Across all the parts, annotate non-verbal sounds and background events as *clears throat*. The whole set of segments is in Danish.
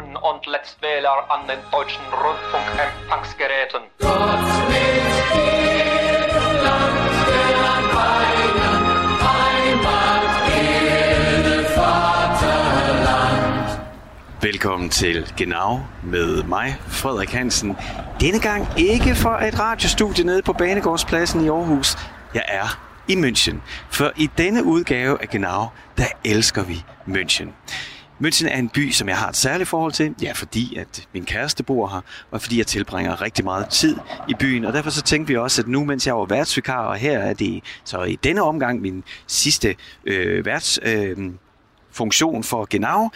Hörern und Letztwähler an den deutschen Rundfunkempfangsgeräten. Gott mit Land der Heimat, Erde, Vaterland. Velkommen til Genau med mig, Frederik Hansen. Denne gang ikke for et radiostudie nede på Banegårdspladsen i Aarhus. Jeg er i München. For i denne udgave af Genau, der elsker vi München. München er en by, som jeg har et særligt forhold til. Ja, fordi at min kæreste bor her, og fordi jeg tilbringer rigtig meget tid i byen. Og derfor så tænkte vi også, at nu, mens jeg var værtsvikar, og her er det så i denne omgang min sidste øh, værts... Øh, funktion for Genau,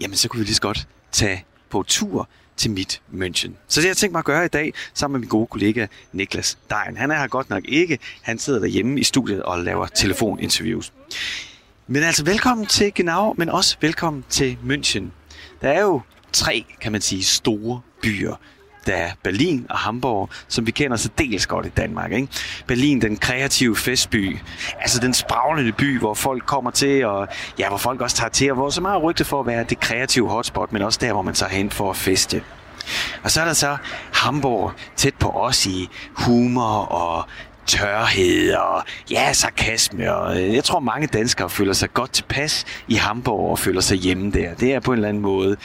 jamen så kunne vi lige så godt tage på tur til mit München. Så det jeg tænkt mig at gøre i dag, sammen med min gode kollega Niklas Dein. Han er her godt nok ikke. Han sidder derhjemme i studiet og laver telefoninterviews. Men altså velkommen til Genau, men også velkommen til München. Der er jo tre, kan man sige, store byer. Der er Berlin og Hamburg, som vi kender så dels godt i Danmark. Ikke? Berlin, den kreative festby. Altså den spraglende by, hvor folk kommer til, og ja, hvor folk også tager til, og hvor så meget rygte for at være det kreative hotspot, men også der, hvor man tager hen for at feste. Og så er der så Hamburg tæt på os i humor og tørhed og ja, sarkasme. Og øh, jeg tror, mange danskere føler sig godt tilpas i Hamburg og føler sig hjemme der. Det er på en eller anden måde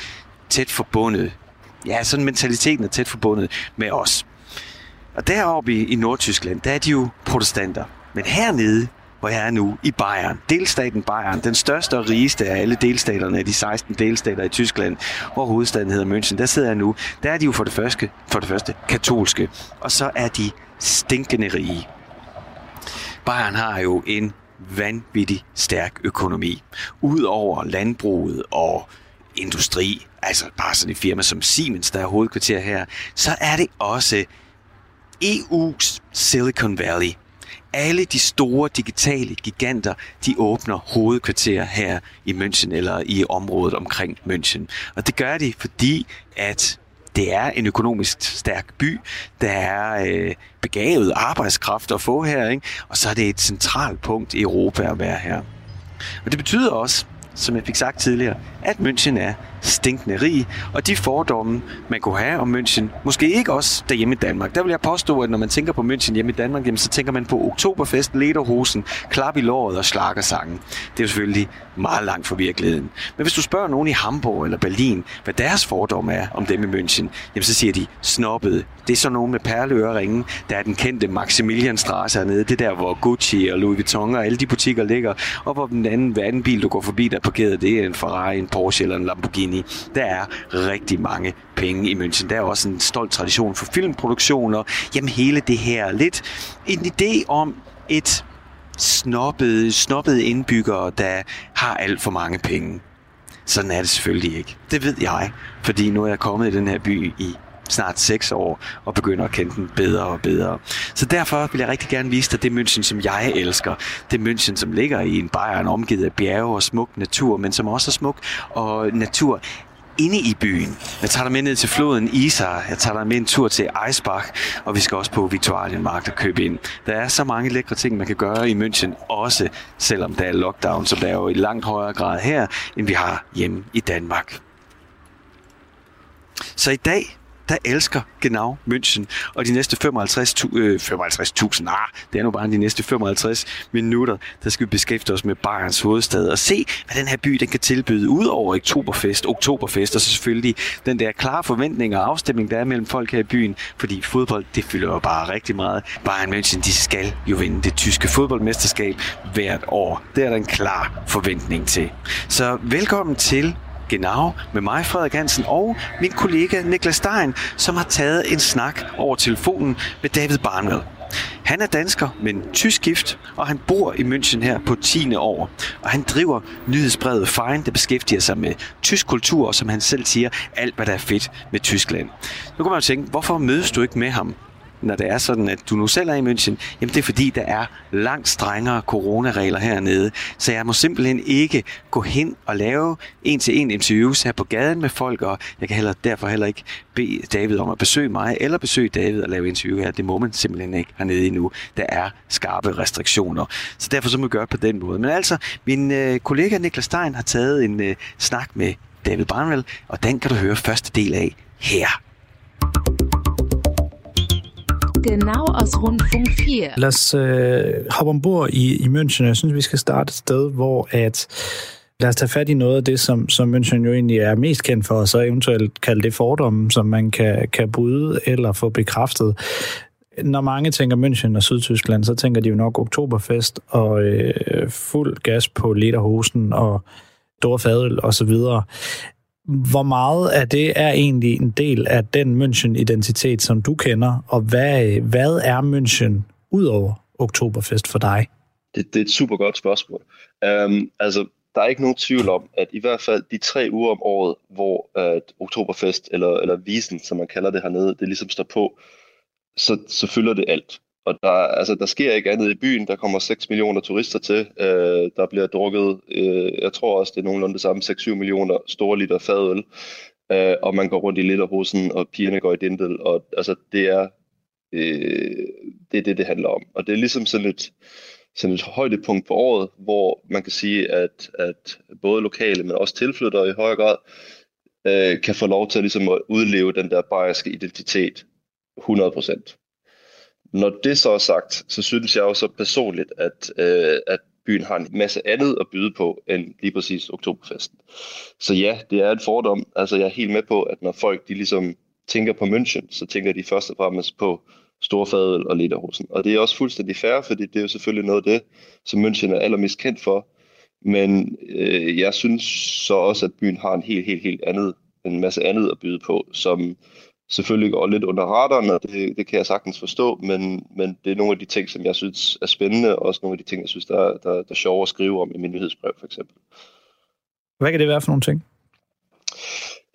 tæt forbundet. Ja, sådan mentaliteten er tæt forbundet med os. Og deroppe i, i Nordtyskland, der er de jo protestanter. Men hernede, hvor jeg er nu, i Bayern, delstaten Bayern, den største og rigeste af alle delstaterne af de 16 delstater i Tyskland, hvor hovedstaden hedder München, der sidder jeg nu. Der er de jo for det første, for det første katolske, og så er de stinkende rige. Bayern har jo en vanvittig stærk økonomi. Udover landbruget og industri, altså bare sådan et firma som Siemens, der er hovedkvarter her, så er det også EU's Silicon Valley. Alle de store digitale giganter, de åbner hovedkvarter her i München eller i området omkring München. Og det gør de, fordi at det er en økonomisk stærk by. Der er øh, begavet arbejdskraft at få her, ikke? og så er det et centralt punkt i Europa at være her. Og det betyder også, som jeg fik sagt tidligere, at München er stinkende rig, og de fordomme, man kunne have om München, måske ikke også derhjemme i Danmark. Der vil jeg påstå, at når man tænker på München hjemme i Danmark, jamen, så tænker man på Oktoberfest, Lederhosen, klap i låret og slagersangen. Det er jo selvfølgelig meget langt fra virkeligheden. Men hvis du spørger nogen i Hamburg eller Berlin, hvad deres fordomme er om dem i München, jamen så siger de snobbet. Det er sådan nogen med perleøreringen. Der er den kendte Maximilianstrasse hernede. Det der, hvor Gucci og Louis Vuitton og alle de butikker ligger. Og hvor den anden, hver anden bil, du går forbi, der er parkeret, det er en Ferrari, en Porsche eller en Lamborghini. Der er rigtig mange penge i München. Der er også en stolt tradition for filmproduktioner. Jamen hele det her. Lidt en idé om et snobbede, snobbede indbyggere, der har alt for mange penge. Sådan er det selvfølgelig ikke. Det ved jeg, fordi nu er jeg kommet i den her by i snart 6 år og begynder at kende den bedre og bedre. Så derfor vil jeg rigtig gerne vise dig det München, som jeg elsker. Det München, som ligger i en Bayern omgivet af bjerge og smuk natur, men som også er smuk og natur inde i byen. Jeg tager dig med ned til floden Isar. Jeg tager dig med en tur til Eisbach, og vi skal også på Viktualienmarkt og købe ind. Der er så mange lækre ting, man kan gøre i München, også selvom der er lockdown, som der er jo i langt højere grad her, end vi har hjemme i Danmark. Så i dag, der elsker Genau München, og de næste 55.000, øh, 55.000, ah, det er nu bare de næste 55 minutter, der skal vi beskæftige os med Bayerns hovedstad og se, hvad den her by den kan tilbyde, ud over Oktoberfest, Oktoberfest, og så selvfølgelig den der klare forventning og afstemning, der er mellem folk her i byen, fordi fodbold, det fylder jo bare rigtig meget. Bayern München, de skal jo vinde det tyske fodboldmesterskab hvert år. Det er der en klar forventning til. Så velkommen til Genau med mig, Frederik Hansen, og min kollega Niklas Stein, som har taget en snak over telefonen med David Barnwell. Han er dansker, men tysk gift, og han bor i München her på 10. år. Og han driver nyhedsbrevet Fine, der beskæftiger sig med tysk kultur, og som han selv siger, alt hvad der er fedt med Tyskland. Nu kan man jo tænke, hvorfor mødes du ikke med ham? Når det er sådan, at du nu selv er i München, jamen det er fordi, der er langt strengere coronaregler hernede. Så jeg må simpelthen ikke gå hen og lave en-til-en interviews her på gaden med folk, og jeg kan heller, derfor heller ikke bede David om at besøge mig, eller besøge David og lave interview her. Det må man simpelthen ikke hernede endnu. Der er skarpe restriktioner. Så derfor så må vi gøre på den måde. Men altså, min øh, kollega Niklas Stein har taget en øh, snak med David Barnwell, og den kan du høre første del af her. Genau aus Rundfunk 4. Lad os øh, hoppe ombord i, i München. Jeg synes, vi skal starte et sted, hvor at lad os tage fat i noget af det, som, som München jo egentlig er mest kendt for, og så eventuelt kalde det fordomme, som man kan, kan bryde eller få bekræftet. Når mange tænker München og Sydtyskland, så tænker de jo nok Oktoberfest og øh, fuld gas på lederhosen og store fadøl og så videre. Hvor meget af det er egentlig en del af den München-identitet, som du kender, og hvad, hvad er München ud over Oktoberfest for dig? Det, det er et super godt spørgsmål. Um, altså, der er ikke nogen tvivl om, at i hvert fald de tre uger om året, hvor uh, Oktoberfest, eller, eller Wiesen, som man kalder det hernede, det ligesom står på, så, så fylder det alt. Og der, altså, der sker ikke andet i byen. Der kommer 6 millioner turister til. Øh, der bliver drukket, øh, jeg tror også, det er nogenlunde det samme, 6-7 millioner store liter fadøl. Øh, og man går rundt i literhosen, og pigerne går i dindel. Og altså, det er, øh, det er det, det handler om. Og det er ligesom sådan et, sådan et højdepunkt på året, hvor man kan sige, at, at både lokale, men også tilflyttere i højere grad, øh, kan få lov til at, ligesom at udleve den der bayerske identitet 100 procent. Når det så er sagt, så synes jeg jo så personligt, at, øh, at byen har en masse andet at byde på end lige præcis Oktoberfesten. Så ja, det er et fordom. Altså jeg er helt med på, at når folk de ligesom tænker på München, så tænker de først og fremmest på Storfadel og Lederhosen. Og det er også fuldstændig fair, fordi det er jo selvfølgelig noget af det, som München er allermest kendt for. Men øh, jeg synes så også, at byen har en helt, helt, helt andet, en masse andet at byde på, som selvfølgelig går lidt under radaren, og det, det kan jeg sagtens forstå, men, men det er nogle af de ting, som jeg synes er spændende, og også nogle af de ting, jeg synes, der, der, der er sjove at skrive om i min nyhedsbrev, for eksempel. Hvad kan det være for nogle ting?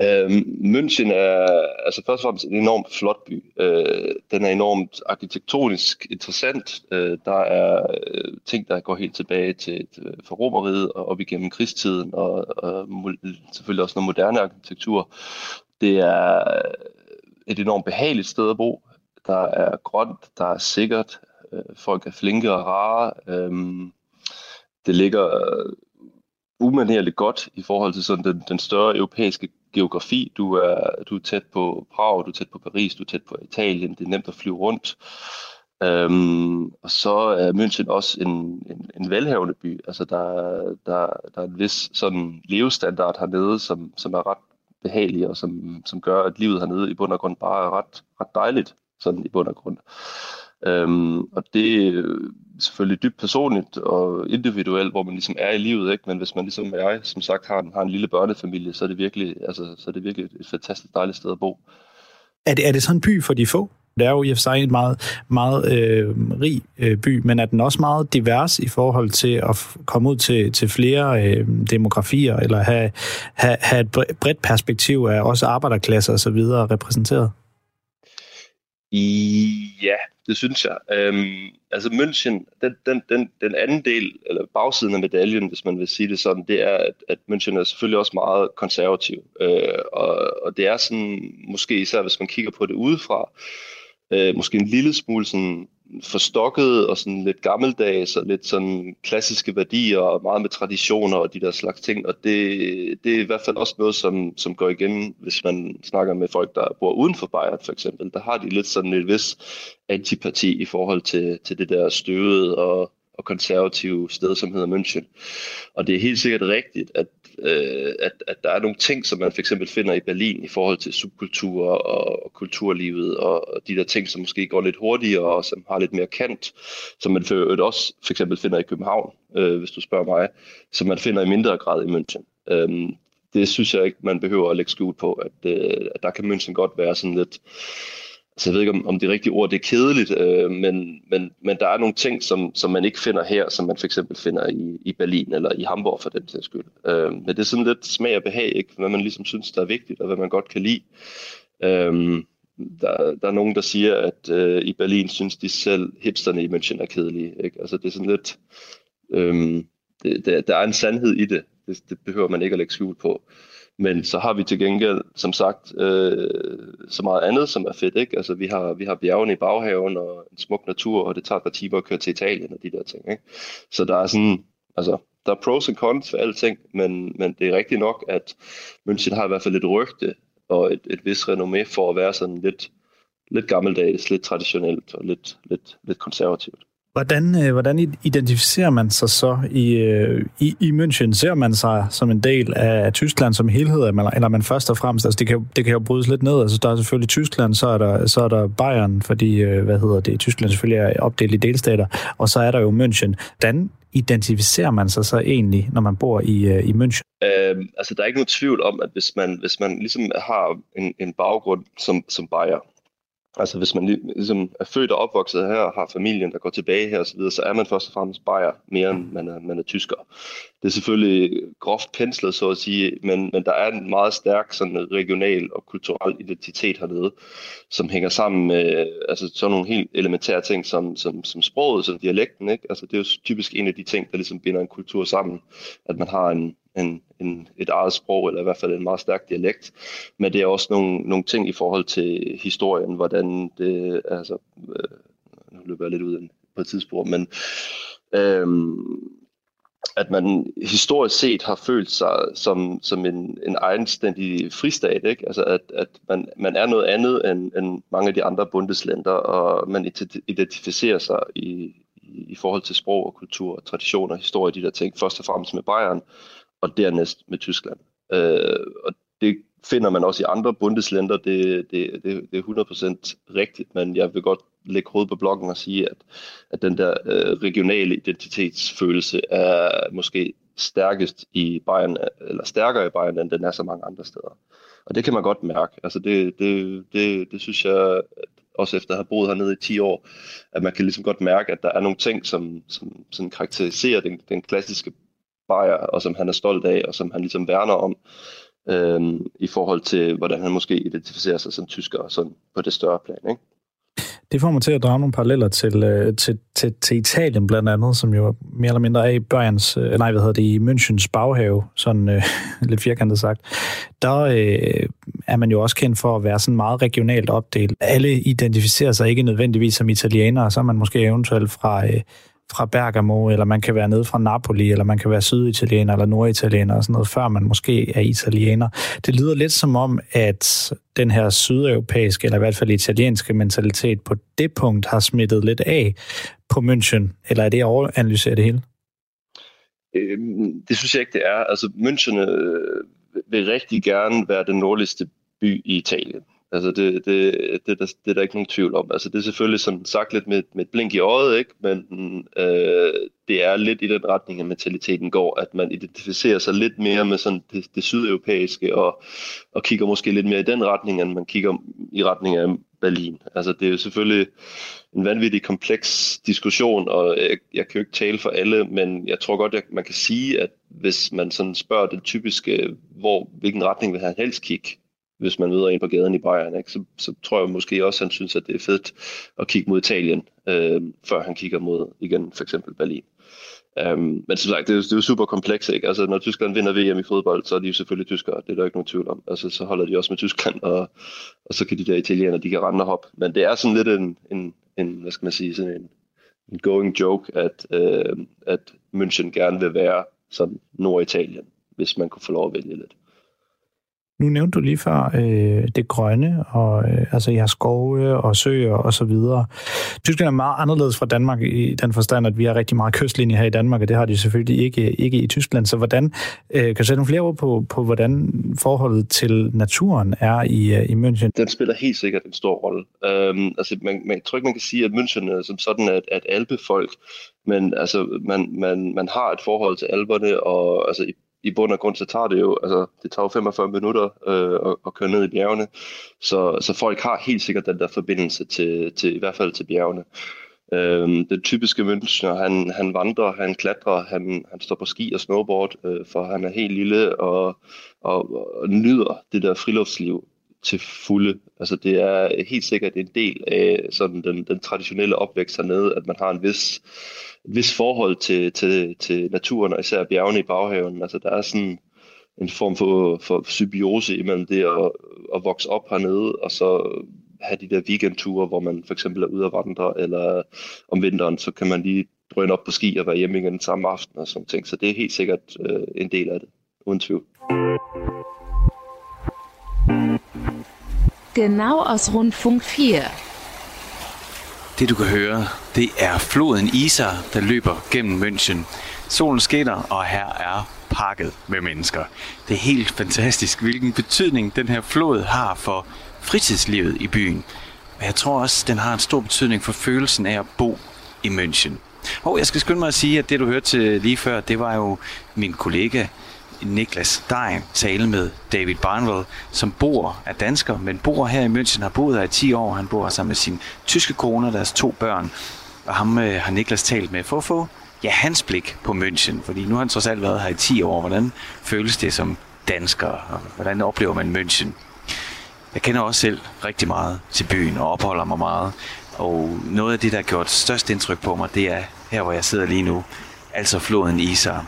Øhm, München er altså først og fremmest en enormt flot by. Øh, den er enormt arkitektonisk interessant. Øh, der er øh, ting, der går helt tilbage til, til for romeriet og op igennem krigstiden, og, og selvfølgelig også noget moderne arkitektur. Det er et enormt behageligt sted at bo. Der er grønt, der er sikkert, øh, folk er flinke og rare. Øh, det ligger øh, umanerligt godt i forhold til sådan den, den større europæiske geografi. Du er, du er tæt på Prag, du er tæt på Paris, du er tæt på Italien. Det er nemt at flyve rundt. Øhm, og så er München også en, en, en velhavende by. Altså der, der, der er en vis sådan levestandard hernede, som, som er ret behagelige, og som, som gør, at livet hernede i bund og grund bare er ret, ret dejligt, sådan i bund og grund. Øhm, og det er selvfølgelig dybt personligt og individuelt, hvor man ligesom er i livet, ikke? men hvis man ligesom jeg, som sagt, har en, har en lille børnefamilie, så er det virkelig, altså, så er det virkelig et fantastisk dejligt sted at bo. Er det, er det sådan en by for de få? Det er jo i og for sig en meget, meget øh, rig øh, by, men er den også meget divers i forhold til at komme ud til, til flere øh, demografier, eller have, have, have et bredt perspektiv af også arbejderklasser osv. repræsenteret? Ja, det synes jeg. Øhm, altså München, den, den, den, den anden del, eller bagsiden af medaljen, hvis man vil sige det sådan, det er, at, at München er selvfølgelig også meget konservativ. Øh, og, og det er sådan, måske især hvis man kigger på det udefra, øh, øh, måske en lille smule sådan forstokket og sådan lidt gammeldags og lidt sådan klassiske værdier og meget med traditioner og de der slags ting. Og det, det er i hvert fald også noget, som, som går igen, hvis man snakker med folk, der bor uden for Bayern for eksempel. Der har de lidt sådan et vis antipati i forhold til, til det der støvede og, og konservative sted, som hedder München. Og det er helt sikkert rigtigt, at øh, at, at der er nogle ting, som man for eksempel finder i Berlin i forhold til subkultur og, og kulturlivet, og, og de der ting, som måske går lidt hurtigere og som har lidt mere kant, som man for også for eksempel finder i København, øh, hvis du spørger mig, som man finder i mindre grad i München. Øhm, det synes jeg ikke, man behøver at lægge skjul på, at, øh, at der kan München godt være sådan lidt altså jeg ved ikke, om, om det rigtige ord det er kedeligt, øh, men, men, men der er nogle ting, som, som man ikke finder her, som man for eksempel finder i, i Berlin eller i Hamburg for den sags skyld. Øh, men det er sådan lidt smag og behag, ikke? hvad man ligesom synes, der er vigtigt, og hvad man godt kan lide. Øh, der, der er nogen, der siger, at øh, i Berlin synes de selv, hipsterne i München er kedelige. Ikke? Altså det er sådan lidt, øh, det, det, der er en sandhed i det. det. Det behøver man ikke at lægge skjul på. Men så har vi til gengæld, som sagt, øh, så meget andet, som er fedt. Ikke? Altså, vi har, vi har bjergene i baghaven og en smuk natur, og det tager et par timer at køre til Italien og de der ting. Ikke? Så der er sådan, Altså, der er pros og cons for alting, men, men det er rigtigt nok, at München har i hvert fald et rygte og et, et vis renommé for at være sådan lidt, lidt gammeldags, lidt traditionelt og lidt, lidt, lidt konservativt. Hvordan, øh, hvordan identificerer man sig så i, øh, i, i München? Ser man sig som en del af Tyskland som helhed, eller, eller man først og fremmest, altså det kan, det kan jo brydes lidt ned, altså der er selvfølgelig Tyskland, så er der, så er der Bayern, fordi, øh, hvad hedder det, Tyskland selvfølgelig er opdelt i delstater, og så er der jo München. Hvordan identificerer man sig så egentlig, når man bor i, i München? Øhm, altså der er ikke nogen tvivl om, at hvis man, hvis man ligesom har en, en baggrund som, som Bayer, Altså hvis man ligesom er født og opvokset her, har familien, der går tilbage her osv., så, så er man først og fremmest bajer mere end man er, man er tysker. Det er selvfølgelig groft penslet, så at sige, men, men der er en meget stærk sådan regional og kulturel identitet hernede, som hænger sammen med altså, sådan nogle helt elementære ting som, som, som sproget, som dialekten. Ikke? Altså, det er jo typisk en af de ting, der ligesom binder en kultur sammen, at man har en, en, en, et eget sprog, eller i hvert fald en meget stærk dialekt. Men det er også nogle, nogle ting i forhold til historien, hvordan det, altså, øh, nu løber jeg lidt ud på et tidspunkt, men øh, at man historisk set har følt sig som, som en, en egenstændig fristat, ikke? Altså at, at man, man er noget andet end, end mange af de andre bundeslænder, og man identificerer sig i, i, i forhold til sprog og kultur, og traditioner, historie, de der ting, først og fremmest med Bayern, og dernæst med Tyskland. Øh, og det finder man også i andre bundeslænder, det, det, det, det er 100% rigtigt, men jeg vil godt lægge hovedet på blokken og sige, at, at den der øh, regionale identitetsfølelse er måske stærkest i Bayern, eller stærkere i Bayern, end den er så mange andre steder. Og det kan man godt mærke. Altså det, det, det, det synes jeg, også efter at have boet hernede i 10 år, at man kan ligesom godt mærke, at der er nogle ting, som, som, som karakteriserer den, den klassiske Bayer, og som han er stolt af, og som han ligesom værner om, øhm, i forhold til, hvordan han måske identificerer sig som tysker, sådan på det større plan. Ikke? Det får mig til at drage nogle paralleller til, øh, til, til, til Italien blandt andet, som jo mere eller mindre er i Bayerns, øh, nej, hvad hedder det, i Münchens baghave, sådan øh, *laughs* lidt firkantet sagt. Der øh, er man jo også kendt for at være sådan meget regionalt opdelt. Alle identificerer sig ikke nødvendigvis som italienere, så er man måske eventuelt fra, øh, fra Bergamo, eller man kan være nede fra Napoli, eller man kan være syditaliener eller norditaliener og sådan noget, før man måske er italiener. Det lyder lidt som om, at den her sydeuropæiske, eller i hvert fald italienske mentalitet på det punkt har smittet lidt af på München, eller er det overanalyseret det hele? Øhm, det synes jeg ikke, det er. Altså, München øh, vil rigtig gerne være den nordligste by i Italien. Altså det, det, det, det, det er der ikke nogen tvivl om. Altså det er selvfølgelig sådan sagt lidt med, med et blink i øjet, ikke? men øh, det er lidt i den retning, at mentaliteten går, at man identificerer sig lidt mere med sådan det, det sydeuropæiske, og, og kigger måske lidt mere i den retning, end man kigger i retning af Berlin. Altså det er jo selvfølgelig en vanvittig kompleks diskussion, og jeg, jeg kan jo ikke tale for alle, men jeg tror godt, at man kan sige, at hvis man sådan spørger den typiske, hvor, hvilken retning vil han helst kigge, hvis man møder en på gaden i Bayern, ikke? Så, så tror jeg måske også, at han synes, at det er fedt at kigge mod Italien, øh, før han kigger mod igen for eksempel Berlin. Um, men som sagt, det er, det er jo super komplekst, ikke? Altså, når Tyskland vinder VM i fodbold, så er de jo selvfølgelig tyskere, det er der ikke nogen tvivl om. Altså, så holder de også med Tyskland, og, og så kan de der italienere, de kan rende og hoppe. Men det er sådan lidt en, en, en hvad skal man sige, sådan en, en going joke, at, øh, at München gerne vil være sådan Norditalien, hvis man kunne få lov at vælge lidt. Nu nævnte du lige før øh, det grønne, og øh, altså jeg har skove og søer og så videre. Tyskland er meget anderledes fra Danmark i den forstand, at vi har rigtig meget kystlinje her i Danmark, og det har de selvfølgelig ikke, ikke i Tyskland. Så hvordan, øh, kan du sætte nogle flere ord på, på, hvordan forholdet til naturen er i, øh, i München? Den spiller helt sikkert en stor rolle. Øhm, altså man, man, jeg tror ikke, man kan sige, at München er som sådan at, et, et alpefolk, men altså man, man, man har et forhold til alberne, og altså i i bund og grund, så tager det jo, altså, det tager jo 45 minutter øh, at, at køre ned i bjergene. Så, så folk har helt sikkert den der forbindelse til, til i hvert fald til bjergene. Øhm, den typiske Münchner, han, han vandrer, han klatrer, han, han står på ski og snowboard, øh, for han er helt lille og, og, og nyder det der friluftsliv til fulde. Altså det er helt sikkert en del af sådan den, den traditionelle opvækst hernede, at man har en vis en vis forhold til, til, til naturen, og især bjergene i baghaven. Altså, der er sådan en form for, for symbiose imellem det at, at vokse op hernede, og så have de der weekendture, hvor man for eksempel er ude at vandre, eller om vinteren, så kan man lige drøne op på ski og være hjemme igen den samme aften og sådan ting. Så det er helt sikkert øh, en del af det, uden tvivl. Genau aus Rundfunk 4. Det du kan høre, det er floden Isar, der løber gennem München. Solen skinner, og her er pakket med mennesker. Det er helt fantastisk, hvilken betydning den her flod har for fritidslivet i byen. Men jeg tror også, den har en stor betydning for følelsen af at bo i München. Og jeg skal skynde mig at sige, at det du hørte til lige før, det var jo min kollega Niklas Stein tale med David Barnwell, som bor, er dansker, men bor her i München, har boet her i 10 år. Han bor sammen med sin tyske kone og deres to børn. Og ham øh, har Niklas talt med for at få ja, hans blik på München, fordi nu har han trods alt været her i 10 år. Hvordan føles det som dansker, og hvordan oplever man München? Jeg kender også selv rigtig meget til byen og opholder mig meget. Og noget af det, der har gjort størst indtryk på mig, det er her, hvor jeg sidder lige nu. Altså floden Isar.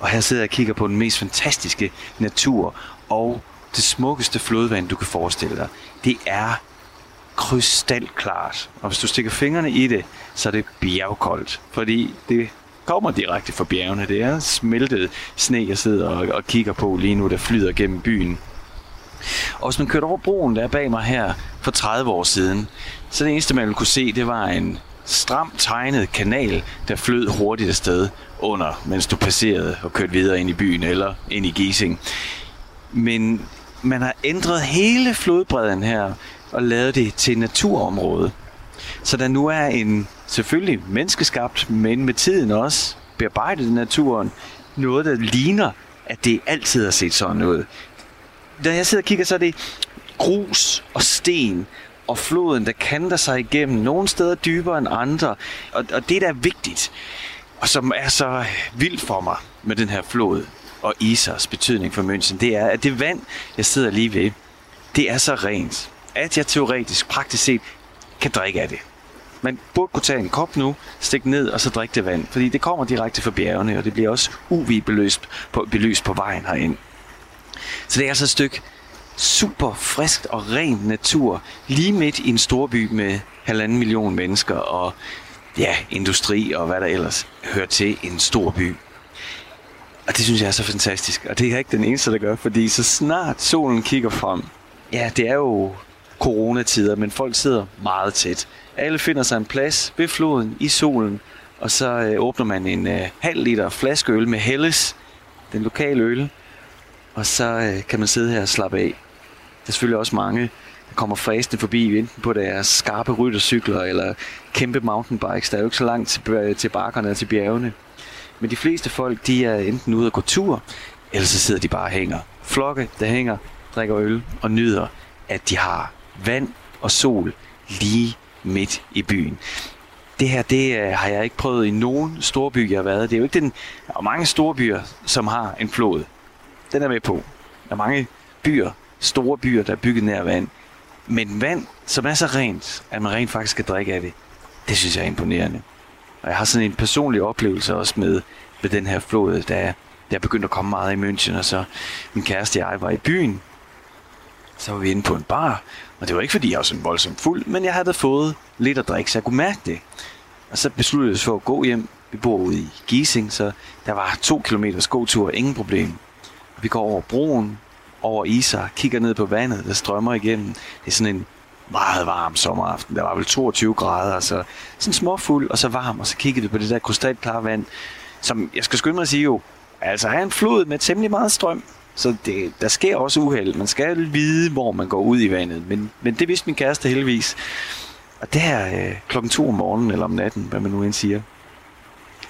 Og her sidder jeg og kigger på den mest fantastiske natur og det smukkeste flodvand, du kan forestille dig. Det er krystalklart. Og hvis du stikker fingrene i det, så er det bjergkoldt. Fordi det kommer direkte fra bjergene. Det er smeltet sne, jeg sidder og, og kigger på lige nu, der flyder gennem byen. Og hvis man kørte over broen, der er bag mig her for 30 år siden, så det eneste, man ville kunne se, det var en stramt tegnet kanal, der flød hurtigt afsted under, mens du passerede og kørte videre ind i byen eller ind i Gising. Men man har ændret hele flodbredden her og lavet det til naturområde. Så der nu er en selvfølgelig menneskeskabt, men med tiden også bearbejdet naturen, noget, der ligner, at det altid har set sådan ud. Når jeg sidder og kigger, så er det grus og sten og floden, der kanter sig igennem. Nogle steder dybere end andre. Og, og det, der er vigtigt, og som er så vildt for mig med den her flod og Isers betydning for München, det er, at det vand, jeg sidder lige ved, det er så rent, at jeg teoretisk, praktisk set, kan drikke af det. Man burde kunne tage en kop nu, stikke ned og så drikke det vand, fordi det kommer direkte fra bjergene, og det bliver også UV-belyst på, belyst på vejen herind. Så det er altså et stykke super friskt og ren natur, lige midt i en storby med halvanden million mennesker og ja, industri og hvad der ellers hører til en stor by. Og det synes jeg er så fantastisk. Og det er ikke den eneste, der gør, fordi så snart solen kigger frem, ja, det er jo coronatider, men folk sidder meget tæt. Alle finder sig en plads ved floden i solen, og så øh, åbner man en øh, halv liter flaskeøl med Helles, den lokale øl, og så øh, kan man sidde her og slappe af. Der er selvfølgelig også mange, der kommer fræsende forbi, enten på deres skarpe ryttercykler eller kæmpe mountainbikes. Der er jo ikke så langt til, til bakkerne og til bjergene. Men de fleste folk, de er enten ude at gå tur, eller så sidder de bare og hænger. Flokke, der hænger, drikker øl og nyder, at de har vand og sol lige midt i byen. Det her, det øh, har jeg ikke prøvet i nogen storby, jeg har været. Det er jo ikke den... Der er mange store byer, som har en flod. Den er med på. Der er mange byer, store byer, der er bygget nær vand. Men vand, som er så rent, at man rent faktisk kan drikke af det, det synes jeg er imponerende. Og jeg har sådan en personlig oplevelse også med, med den her flod, da jeg, begyndte at komme meget i München, og så min kæreste og jeg var i byen. Så var vi inde på en bar, og det var ikke fordi jeg var sådan voldsomt fuld, men jeg havde fået lidt at drikke, så jeg kunne mærke det. Og så besluttede vi os for at gå hjem. Vi bor ude i Giesing, så der var to kilometers gåtur, ingen problem. Vi går over broen, over Isar, kigger ned på vandet, der strømmer igennem. Det er sådan en meget varm sommeraften. Der var vel 22 grader, så sådan småfuld og så varm, og så kiggede vi på det der krystalklare vand, som jeg skal skynde mig at sige jo, altså er en flod med temmelig meget strøm. Så det, der sker også uheld. Man skal vide, hvor man går ud i vandet. Men, men det vidste min kæreste heldigvis. Og der øh, klokken to om morgenen, eller om natten, hvad man nu end siger,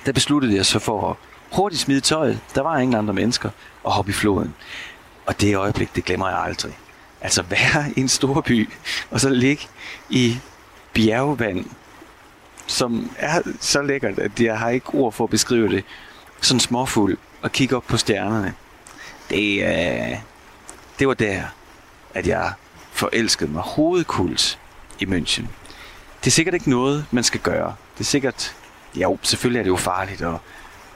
der besluttede jeg så for at hurtigt smide tøjet. Der var ingen andre mennesker. Og hoppe i floden. Og det øjeblik, det glemmer jeg aldrig. Altså være i en stor by, og så ligge i bjergvand, som er så lækkert, at jeg har ikke ord for at beskrive det. Sådan småfuld, og kigge op på stjernerne. Det, øh, det var der, at jeg forelskede mig hovedkult i München. Det er sikkert ikke noget, man skal gøre. Det er sikkert, jo, selvfølgelig er det jo farligt at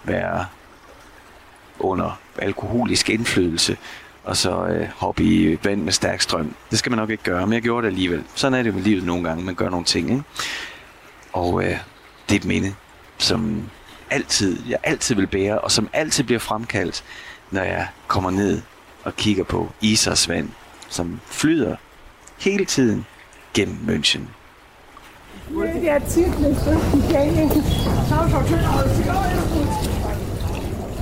være under alkoholisk indflydelse, og så øh, hoppe i vand med stærk strøm. Det skal man nok ikke gøre, men jeg gjorde det alligevel. Sådan er det med livet nogle gange, man gør nogle ting. Ikke? Og øh, det er et minde. som altid, jeg altid vil bære, og som altid bliver fremkaldt, når jeg kommer ned og kigger på Isers vand, som flyder hele tiden gennem München.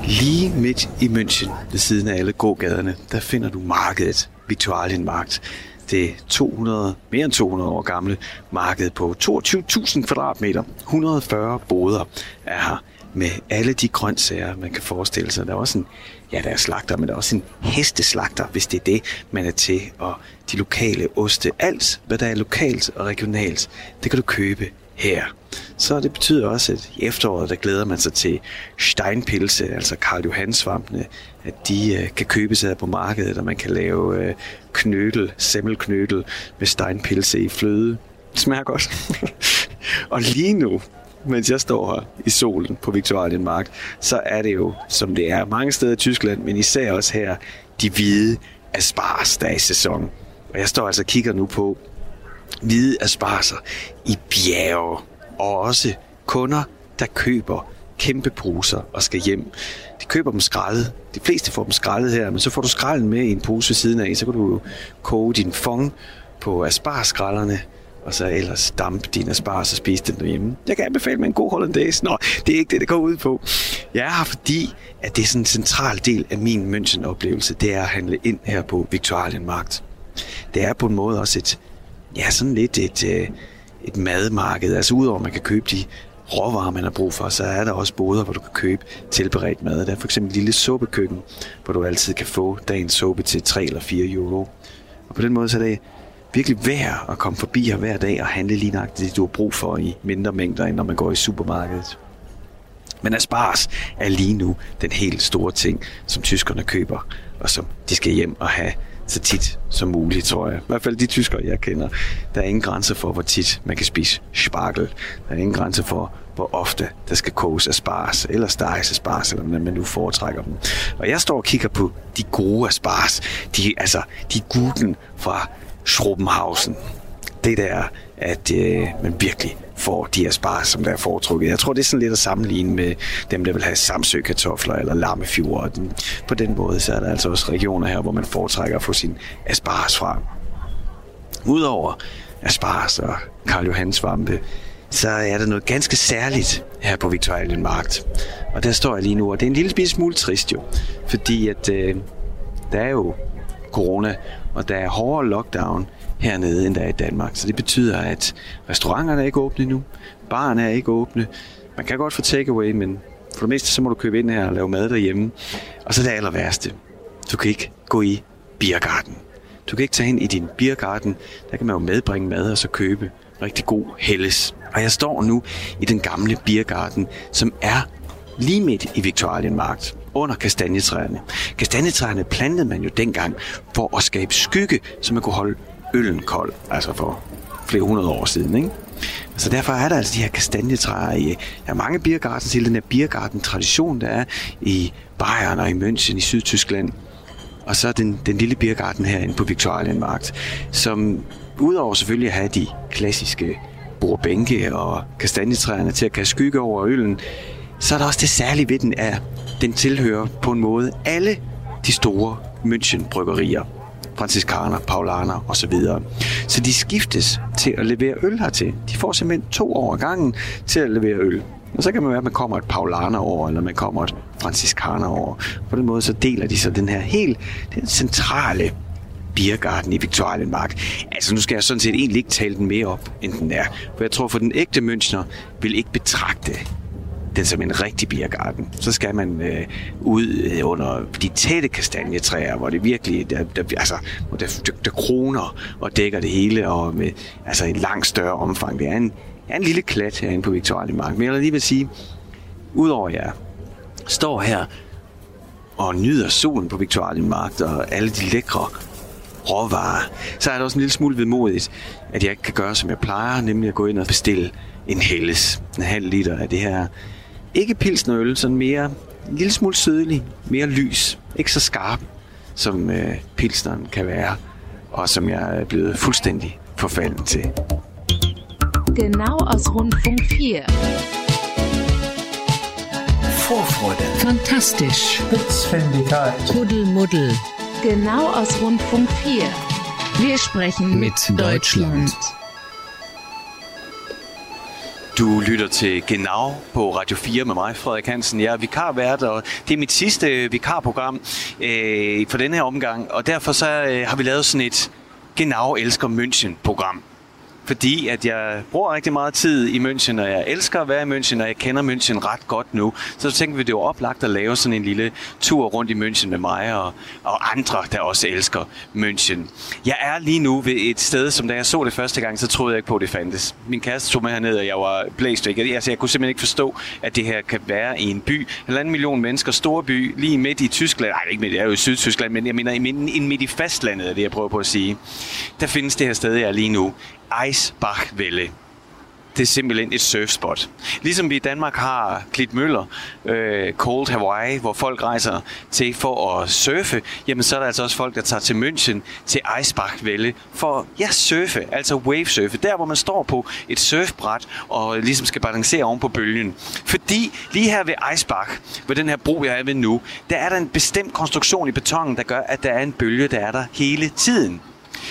Lige midt i München, ved siden af alle gågaderne, der finder du markedet Viktualienmarkt. Det 200, mere end 200 år gamle marked på 22.000 kvadratmeter. 140 boder er her med alle de grøntsager, man kan forestille sig. Der er også en, ja, der er slagter, men der er også en hesteslagter, hvis det er det, man er til. Og de lokale oste, alt hvad der er lokalt og regionalt, det kan du købe her. Så det betyder også, at i efteråret, der glæder man sig til steinpilse, altså Karl Johansvampene, at de øh, kan købes her på markedet, og man kan lave øh, knødel, semmelknødel med steinpilse i fløde. Det smager godt. *laughs* og lige nu, mens jeg står her i solen på Viktualienmarkt, så er det jo, som det er mange steder i Tyskland, men især også her, de hvide asparges, der er i sæson. Og jeg står altså og kigger nu på hvide asparger i bjerge, og også kunder, der køber kæmpe poser og skal hjem. De køber dem skrællet. De fleste får dem skrællet her, men så får du skrællen med i en pose ved siden af, så kan du koge din fong på aspargeskrællerne, og så ellers dampe dine asparges og spise dem derhjemme. Jeg kan anbefale med en god hollandaise. Nå, det er ikke det, det går ud på. Jeg er her, fordi at det er sådan en central del af min München-oplevelse, det er at handle ind her på Viktualienmarkt. Det er på en måde også et, ja, sådan lidt et, øh, et madmarked. Altså udover at man kan købe de råvarer, man har brug for, så er der også boder, hvor du kan købe tilberedt mad. Der er for eksempel et lille suppekøkken, hvor du altid kan få dagens suppe til 3 eller 4 euro. Og på den måde så er det virkelig værd at komme forbi her hver dag og handle lige nøjagtigt det, du har brug for i mindre mængder, end når man går i supermarkedet. Men asparges er lige nu den helt store ting, som tyskerne køber, og som de skal hjem og have så tit som muligt, tror jeg. I hvert fald de tyskere, jeg kender. Der er ingen grænse for, hvor tit man kan spise sparkel. Der er ingen grænse for, hvor ofte der skal koges asparges, eller steges asparges, eller hvordan man nu foretrækker dem. Og jeg står og kigger på de gode asparges. De, altså, de guten fra Schrobenhausen. Det der, at øh, man virkelig får de asparges, som der er foretrukket. Jeg tror, det er sådan lidt at sammenligne med dem, der vil have samsø-kartofler eller lammefjord. På den måde, så er der altså også regioner her, hvor man foretrækker at få sin asparges fra. Udover asparges og Karl Johans svampe, så er der noget ganske særligt her på Victoria Markt. Og der står jeg lige nu, og det er en lille smule trist jo, fordi at øh, der er jo corona, og der er hårdere lockdown hernede, end der er i Danmark. Så det betyder, at restauranterne er ikke åbne nu, barerne er ikke åbne. Man kan godt få takeaway, men for det meste så må du købe ind her og lave mad derhjemme. Og så det aller værste. Du kan ikke gå i biergarten. Du kan ikke tage ind i din biergarten. Der kan man jo medbringe mad og så købe rigtig god helles. Og jeg står nu i den gamle biergarten, som er lige midt i Viktualienmarkt under kastanjetræerne. Kastanjetræerne plantede man jo dengang for at skabe skygge, så man kunne holde øllen kold, altså for flere hundrede år siden. Ikke? Så derfor er der altså de her kastanjetræer i der er mange biergarten til den her biergarten-tradition, der er i Bayern og i München i Sydtyskland. Og så den, den lille biergarten herinde på Viktualienmarkt, som udover selvfølgelig at have de klassiske bordbænke og kastanjetræerne til at kaste skygge over øllen, så er der også det særlige ved den, at den tilhører på en måde alle de store München-bryggerier. Franciscaner, Paulaner osv. Så de skiftes til at levere øl hertil. De får simpelthen to år gangen til at levere øl. Og så kan man være, at man kommer et Paulaner over, eller man kommer et Franciscaner over. På den måde så deler de så den her helt den centrale Biergarten i Viktualienmark. Altså nu skal jeg sådan set egentlig ikke tale den mere op, end den er. For jeg tror, for den ægte Münchner vil ikke betragte den som en rigtig biergarten. Så skal man øh, ud øh, under de tætte kastanjetræer, hvor det virkelig der, der, altså, hvor der, der, der kroner og dækker det hele, og med altså, et langt større omfang. Det er en, er en lille klat herinde på Viktualienmark. Men jeg vil lige vil sige, udover jeg står her og nyder solen på Viktualienmark og alle de lækre råvarer, så er det også en lille smule vedmodigt, at jeg ikke kan gøre, som jeg plejer, nemlig at gå ind og bestille en helles, en halv liter af det her ikke pilsnerøl, sådan mere en lille smule sødlig, mere lys, ikke så skarp, som øh, pilsneren kan være, og som jeg er blevet fuldstændig forfalden til. Genau aus Rundfunk 4. Vorfreude, Fantastisch. Spitzfindigkeit, Kuddelmuddel. Genau aus Rundfunk 4. Wir sprechen Mit Deutschland. Du lytter til Genau på Radio 4 med mig, Frederik Hansen. Jeg er vikarvært, og det er mit sidste øh, vikarprogram øh, for denne her omgang. Og derfor så øh, har vi lavet sådan et Genau elsker München-program. Fordi at jeg bruger rigtig meget tid i München, og jeg elsker at være i München, og jeg kender München ret godt nu. Så tænkte vi, det var oplagt at lave sådan en lille tur rundt i München med mig og, og andre, der også elsker München. Jeg er lige nu ved et sted, som da jeg så det første gang, så troede jeg ikke på, at det fandtes. Min kæreste tog med herned, og jeg var blæst væk. Altså, jeg kunne simpelthen ikke forstå, at det her kan være i en by. En anden million mennesker, store by, lige midt i Tyskland. Nej, ikke midt, jeg er jo i Sydtyskland, men jeg mener i midt, midt i fastlandet, er det jeg prøver på at sige. Der findes det her sted, jeg er lige nu. Eisbachwelle. Det er simpelthen et surfspot. Ligesom vi i Danmark har Klitmøller, øh, Cold Hawaii, hvor folk rejser til for at surfe, jamen så er der altså også folk, der tager til München til Eisbachwelle for ja, surfe, altså wavesurfe. Der, hvor man står på et surfbræt og ligesom skal balancere oven på bølgen. Fordi lige her ved Eisbach, ved den her bro, jeg er ved nu, der er der en bestemt konstruktion i betongen, der gør, at der er en bølge, der er der hele tiden.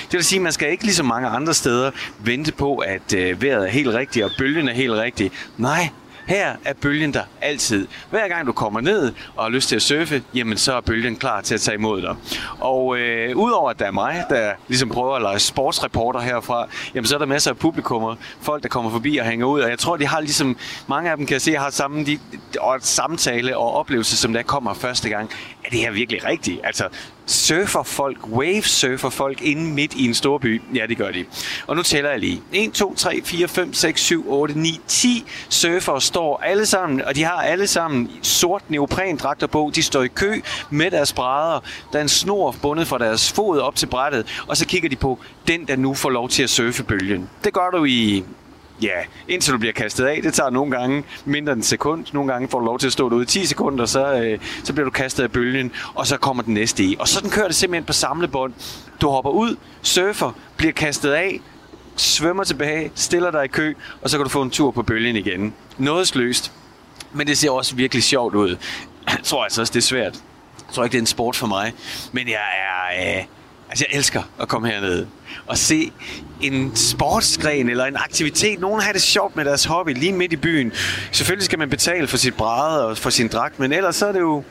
Det vil sige, at man skal ikke ligesom mange andre steder vente på, at øh, vejret er helt rigtigt, og bølgen er helt rigtig. Nej, her er bølgen der altid. Hver gang du kommer ned og har lyst til at surfe, jamen så er bølgen klar til at tage imod dig. Og øh, udover at der er mig, der ligesom prøver at lege sportsreporter herfra, jamen så er der masser af publikummer, folk der kommer forbi og hænger ud, og jeg tror, de har ligesom, mange af dem kan jeg se, har samme de, og samtale og oplevelse, som der kommer første gang. Er det her virkelig rigtigt? Altså, surfer folk, wave surfer folk inde midt i en stor by. Ja, det gør de. Og nu tæller jeg lige. 1, 2, 3, 4, 5, 6, 7, 8, 9, 10 surfer står alle sammen, og de har alle sammen sort neoprendragter på. De står i kø med deres brædder. Der er en snor bundet fra deres fod op til brættet, og så kigger de på den, der nu får lov til at surfe bølgen. Det gør du i Ja, indtil du bliver kastet af. Det tager nogle gange mindre end en sekund. Nogle gange får du lov til at stå derude i 10 sekunder, så, øh, så bliver du kastet af bølgen, og så kommer den næste i. Og sådan kører det simpelthen på samlebånd. Du hopper ud, surfer, bliver kastet af, svømmer tilbage, stiller dig i kø, og så kan du få en tur på bølgen igen. Noget sløst, men det ser også virkelig sjovt ud. *clears throat* Jeg tror altså også, det er svært. Jeg tror ikke, det er en sport for mig. Men jeg er... Øh, altså, jeg elsker at komme herned og se en sportsgren eller en aktivitet. Nogen har det sjovt med deres hobby lige midt i byen. Selvfølgelig skal man betale for sit bræde og for sin dragt, men ellers så er det jo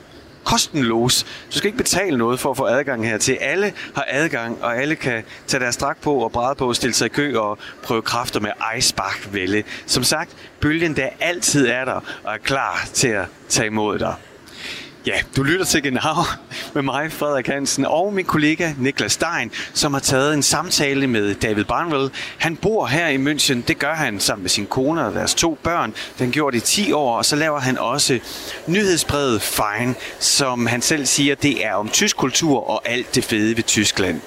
kostenlos. Du skal ikke betale noget for at få adgang hertil. Alle har adgang, og alle kan tage deres dragt på og bræde på, stille sig i kø og prøve kræfter med Eisbach-vælde. Som sagt, bølgen der altid er der og er klar til at tage imod dig. Ja, du lytter til Genau med mig, Frederik Hansen, og min kollega Niklas Stein, som har taget en samtale med David Barnwell. Han bor her i München. Det gør han sammen med sin kone og deres to børn. Den gjorde det i 10 år, og så laver han også nyhedsbrevet Fine, som han selv siger, det er om tysk kultur og alt det fede ved Tyskland.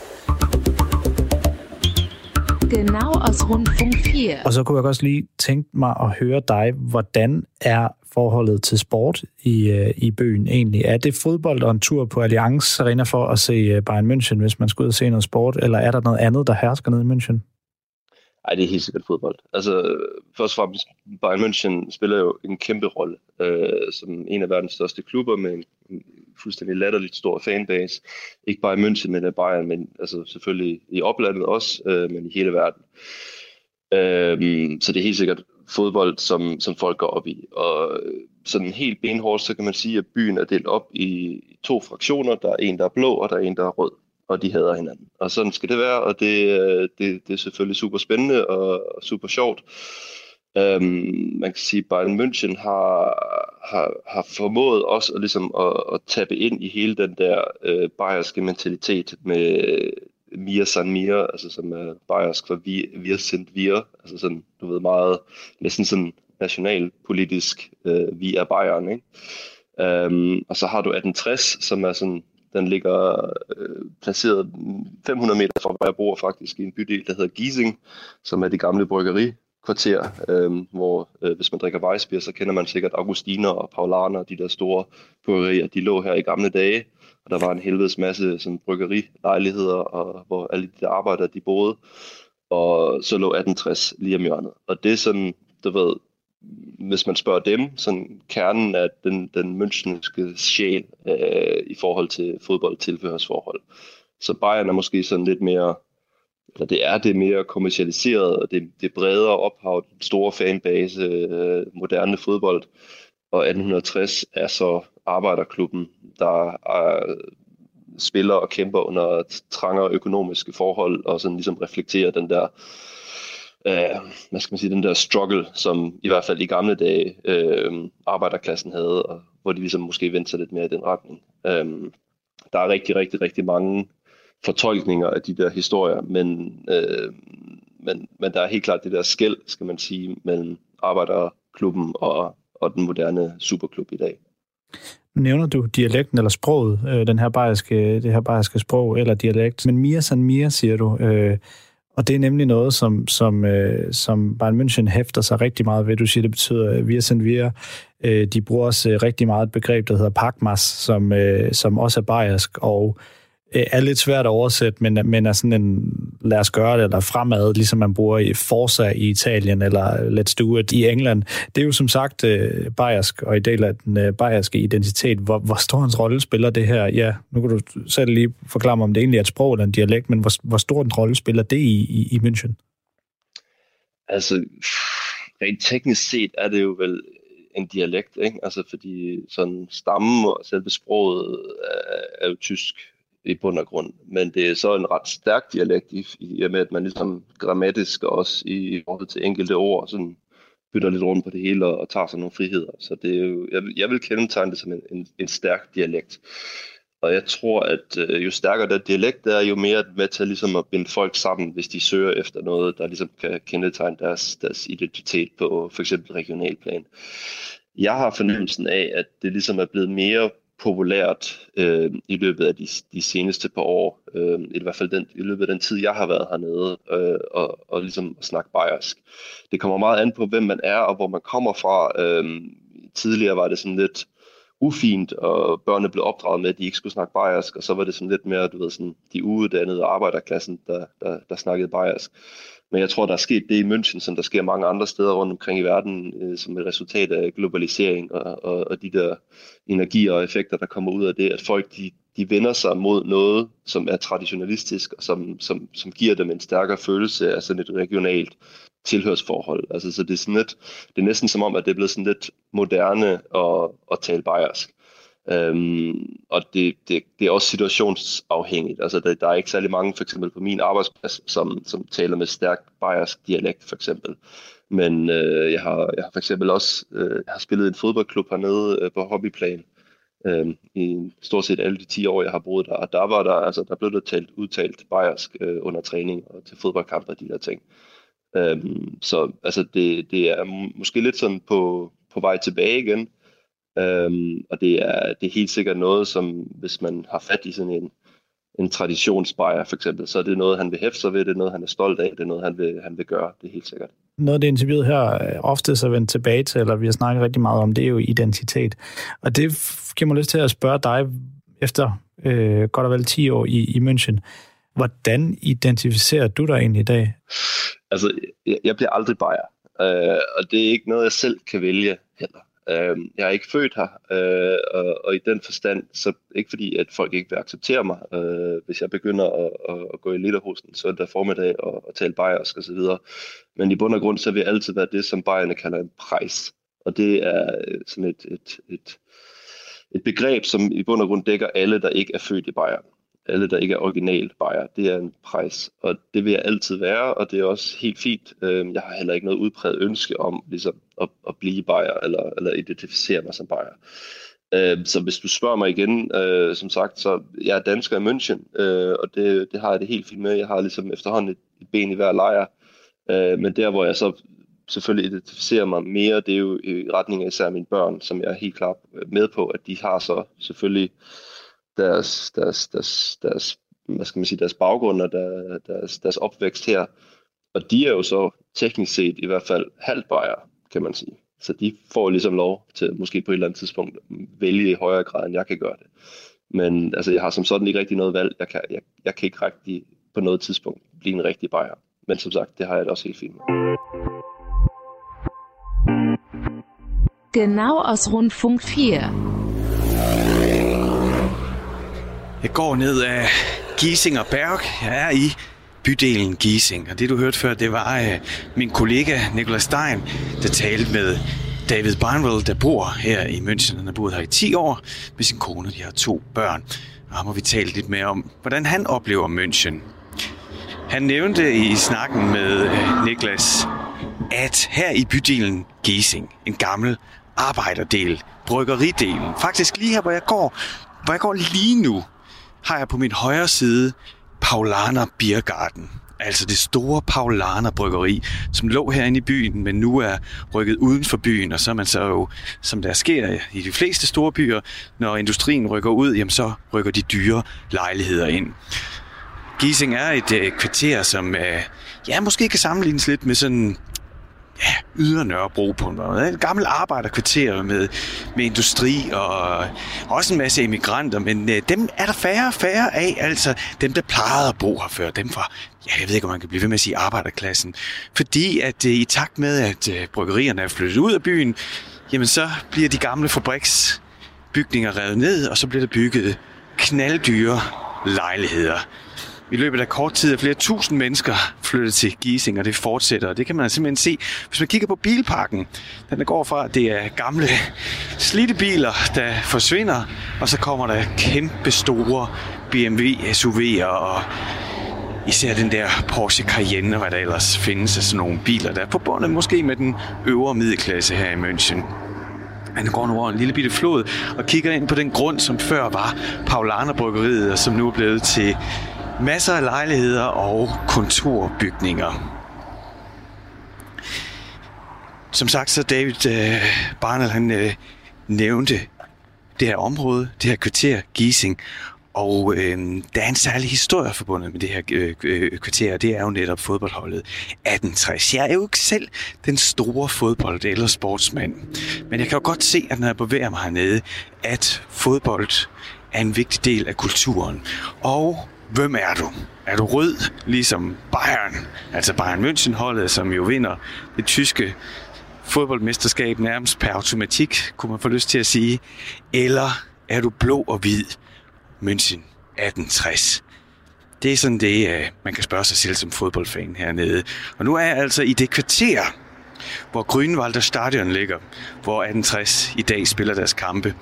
Genau aus Rundfunk 4. Og så kunne jeg også lige tænke mig at høre dig, hvordan er forholdet til sport i, øh, i byen egentlig? Er det fodbold og en tur på Allianz Arena for at se øh, Bayern München, hvis man skal ud og se noget sport, eller er der noget andet, der hersker nede i München? Ej, det er helt sikkert fodbold. Altså, først og fremmest, Bayern München spiller jo en kæmpe rolle øh, som en af verdens største klubber med en, en fuldstændig latterligt stor fanbase. Ikke bare i München, men i Bayern, men altså selvfølgelig i oplandet også, øh, men i hele verden. Øh, så det er helt sikkert fodbold, som, som folk går op i. Og øh, sådan helt benhårdt, så kan man sige, at byen er delt op i to fraktioner. Der er en, der er blå, og der er en, der er rød og de hader hinanden. Og sådan skal det være, og det, øh, det, det er selvfølgelig super spændende og super sjovt. Øhm, man kan sige, at Bayern München har, har, har formået også at, ligesom at, at tappe ind i hele den der øh, bayerske mentalitet med Mir San Mir, altså som er bayersk for vi, wir sind wir, altså sådan, du ved, meget, næsten sådan nationalpolitisk, øh, vi er Bayern, ikke? Øhm, og så har du 1860, som er sådan den ligger øh, placeret 500 meter fra, hvor jeg bor faktisk, i en bydel, der hedder Giesing, som er det gamle bryggerikvarter, øh, hvor øh, hvis man drikker Weissbier, så kender man sikkert Augustiner og Paulaner, de der store bryggerier, de lå her i gamle dage, og der var en helvedes masse sådan, bryggerilejligheder, og, hvor alle de der arbejdere, de boede, og så lå 1860 lige om hjørnet. Og det er sådan, du ved, hvis man spørger dem, sådan kernen af den, den münchenske sjæl øh, i forhold til fodboldtilhørsforhold. Så Bayern er måske sådan lidt mere, eller det er det mere kommercialiseret, og det, det bredere ophav, den store fanbase, øh, moderne fodbold. Og 1860 er så arbejderklubben, der er, spiller og kæmper under trangere økonomiske forhold, og sådan ligesom reflekterer den der øh, hvad skal man sige, den der struggle, som i hvert fald i gamle dage øh, arbejderklassen havde, og hvor de ligesom måske vendte sig lidt mere i den retning. Øh, der er rigtig, rigtig, rigtig mange fortolkninger af de der historier, men, øh, men, men der er helt klart det der skæld, skal man sige, mellem arbejderklubben og, og den moderne superklub i dag. Nævner du dialekten eller sproget, øh, den her bayerske, det her bayerske sprog eller dialekt, men Mia San Mia, siger du, øh, og det er nemlig noget, som, som, øh, som Bayern München hæfter sig rigtig meget ved. Du siger, det betyder via sind via. Øh, de bruger også øh, rigtig meget et begreb, der hedder pakmas, som, øh, som også er bayersk, og Øh, Øh, er lidt svært at oversætte, men, men er sådan en lad os gøre det, eller fremad, ligesom man bruger i Forza i Italien, eller Let's Do It i England. Det er jo som sagt øh, bayersk, og i del af den øh, bayerske identitet. Hvor, hvor stor en rolle spiller det her? Ja, nu kan du selv lige forklare mig, om det egentlig er et sprog eller en dialekt, men hvor, hvor stor en rolle spiller det i, i, i München? Altså, rent teknisk set er det jo vel en dialekt, ikke? Altså, fordi sådan stammen og selve sproget er, er jo tysk i bund og grund. Men det er så en ret stærk dialekt i, i og med, at man ligesom grammatisk også i, i forhold til enkelte ord sådan bytter lidt rundt på det hele og, og tager sig nogle friheder. Så det er jo, jeg, jeg vil kendetegne det som en, en, en stærk dialekt. Og jeg tror, at øh, jo stærkere der dialekt er, jo mere med til ligesom at binde folk sammen, hvis de søger efter noget, der ligesom kan kendetegne deres, deres identitet på for eksempel regionalplan. Jeg har fornemmelsen af, at det ligesom er blevet mere populært øh, i løbet af de, de seneste par år, øh, i hvert fald den, i løbet af den tid, jeg har været hernede, øh, og, og ligesom at snakke bayersk. Det kommer meget an på, hvem man er, og hvor man kommer fra. Øh, tidligere var det sådan lidt ufint, og børnene blev opdraget med, at de ikke skulle snakke bayersk, og så var det sådan lidt mere, du ved, sådan, de uuddannede arbejderklassen, der, der, der snakkede bayersk. Men jeg tror, der er sket det i München, som der sker mange andre steder rundt omkring i verden, øh, som et resultat af globalisering og, og, og de der energier og effekter, der kommer ud af det, at folk de, de vender sig mod noget, som er traditionalistisk, og som, som, som giver dem en stærkere følelse af sådan et regionalt tilhørsforhold. Altså, så det er, sådan lidt, det er næsten som om, at det er blevet sådan lidt moderne at, at tale bayersk. Øhm, og det, det, det er også situationsafhængigt. Altså, der, der er ikke særlig mange, for eksempel på min arbejdsplads, som, som taler med stærk bayersk dialekt, for eksempel. Men øh, jeg, har, jeg har for eksempel også øh, jeg har spillet en fodboldklub hernede øh, på hobbyplan øh, i stort set alle de 10 år, jeg har boet der. Og der var der, altså, der blev der talt, udtalt bayersk øh, under træning og til fodboldkampe og de der ting. Øh, Øhm, så altså, det, det er måske lidt sådan på, på vej tilbage igen. Øhm, og det er, det er helt sikkert noget, som hvis man har fat i sådan en, en traditionsbejer for eksempel, så er det noget, han vil hæfte sig ved, det er noget, han er stolt af, det er noget, han vil, han vil gøre, det er helt sikkert. Noget af det interviewet her øh, ofte så vendt tilbage til, eller vi har snakket rigtig meget om, det er jo identitet. Og det giver mig lyst til at spørge dig, efter øh, godt og vel 10 år i, i München, hvordan identificerer du dig egentlig i dag? Altså, jeg, jeg bliver aldrig bajer, øh, og det er ikke noget, jeg selv kan vælge heller. Øh, jeg er ikke født her, øh, og, og i den forstand, så ikke fordi, at folk ikke vil acceptere mig, øh, hvis jeg begynder at, at, at gå i lederhosen søndag formiddag og, og tale bayersk osv. Men i bund og grund, så vil jeg altid være det, som bayerne kalder en pris. Og det er øh, sådan et, et, et, et begreb, som i bund og grund dækker alle, der ikke er født i Bayern alle, der ikke er original buyer, Det er en pris, og det vil jeg altid være, og det er også helt fint. Øhm, jeg har heller ikke noget udpræget ønske om ligesom, at, at blive buyer eller, eller identificere mig som buyer. Øhm, så hvis du spørger mig igen, øh, som sagt, så jeg er dansker i München, øh, og det, det har jeg det helt fint med. Jeg har ligesom efterhånden et, ben i hver lejr. Øh, men der, hvor jeg så selvfølgelig identificerer mig mere, det er jo i retning af især mine børn, som jeg er helt klart med på, at de har så selvfølgelig deres, deres, deres, deres, hvad skal man sige, deres baggrund og der, deres, deres opvækst her. Og de er jo så teknisk set i hvert fald halvt kan man sige. Så de får ligesom lov til måske på et eller andet tidspunkt vælge i højere grad, end jeg kan gøre det. Men altså, jeg har som sådan ikke rigtig noget valg. Jeg kan, jeg, jeg kan ikke rigtig på noget tidspunkt blive en rigtig bajer. Men som sagt, det har jeg da også helt fint med. Genau aus Rundfunk 4. Jeg går ned af Gising og Berg. Jeg er i bydelen Giesing, og det du hørte før, det var øh, min kollega Nikolaj Stein, der talte med David Barnwell, der bor her i München. Han har boet her i 10 år med sin kone, de har to børn. Og ham har vi talt lidt mere om, hvordan han oplever München. Han nævnte i snakken med øh, Niklas, at her i bydelen Giesing, en gammel arbejderdel, bryggeridelen, faktisk lige her, hvor jeg går, hvor jeg går lige nu, har jeg på min højre side Paulaner Biergarten. Altså det store Paulaner Bryggeri, som lå herinde i byen, men nu er rykket uden for byen, og så er man så jo, som der sker i de fleste store byer, når industrien rykker ud, jamen så rykker de dyre lejligheder ind. Gising er et øh, kvarter, som øh, ja, måske kan sammenlignes lidt med sådan ja, ydre Nørrebro på en måde. Et gammelt arbejderkvarter med, med industri og også en masse emigranter, men øh, dem er der færre og færre af, altså dem, der plejede at bo her før, dem fra, ja, jeg ved ikke, om man kan blive ved med at sige arbejderklassen, fordi at øh, i takt med, at øh, bryggerierne er flyttet ud af byen, jamen så bliver de gamle fabriksbygninger revet ned, og så bliver der bygget knalddyre lejligheder. I løbet af kort tid er flere tusind mennesker flyttet til Giesing, og det fortsætter. Og det kan man simpelthen se, hvis man kigger på bilparken. Den går fra, at det er gamle slidte biler, der forsvinder, og så kommer der kæmpe store BMW SUV'er og især den der Porsche Cayenne, og hvad der ellers findes af sådan nogle biler, der er forbundet måske med den øvre middelklasse her i München. Han går nu over en lille bitte flod og kigger ind på den grund, som før var Paulaner Bryggeriet, og som nu er blevet til masser af lejligheder og kontorbygninger. Som sagt, så David øh, Barnell, han øh, nævnte det her område, det her kvarter, Gising, og øh, der er en særlig historie forbundet med det her øh, øh kvarter, og det er jo netop fodboldholdet 1860. Jeg er jo ikke selv den store fodbold- eller sportsmand, men jeg kan jo godt se, at når jeg bevæger mig hernede, at fodbold er en vigtig del af kulturen. Og hvem er du? Er du rød, ligesom Bayern, altså Bayern München-holdet, som jo vinder det tyske fodboldmesterskab nærmest per automatik, kunne man få lyst til at sige. Eller er du blå og hvid, München 1860? Det er sådan det, øh, man kan spørge sig selv som fodboldfan hernede. Og nu er jeg altså i det kvarter, hvor Grünwalder Stadion ligger, hvor 1860 i dag spiller deres kampe.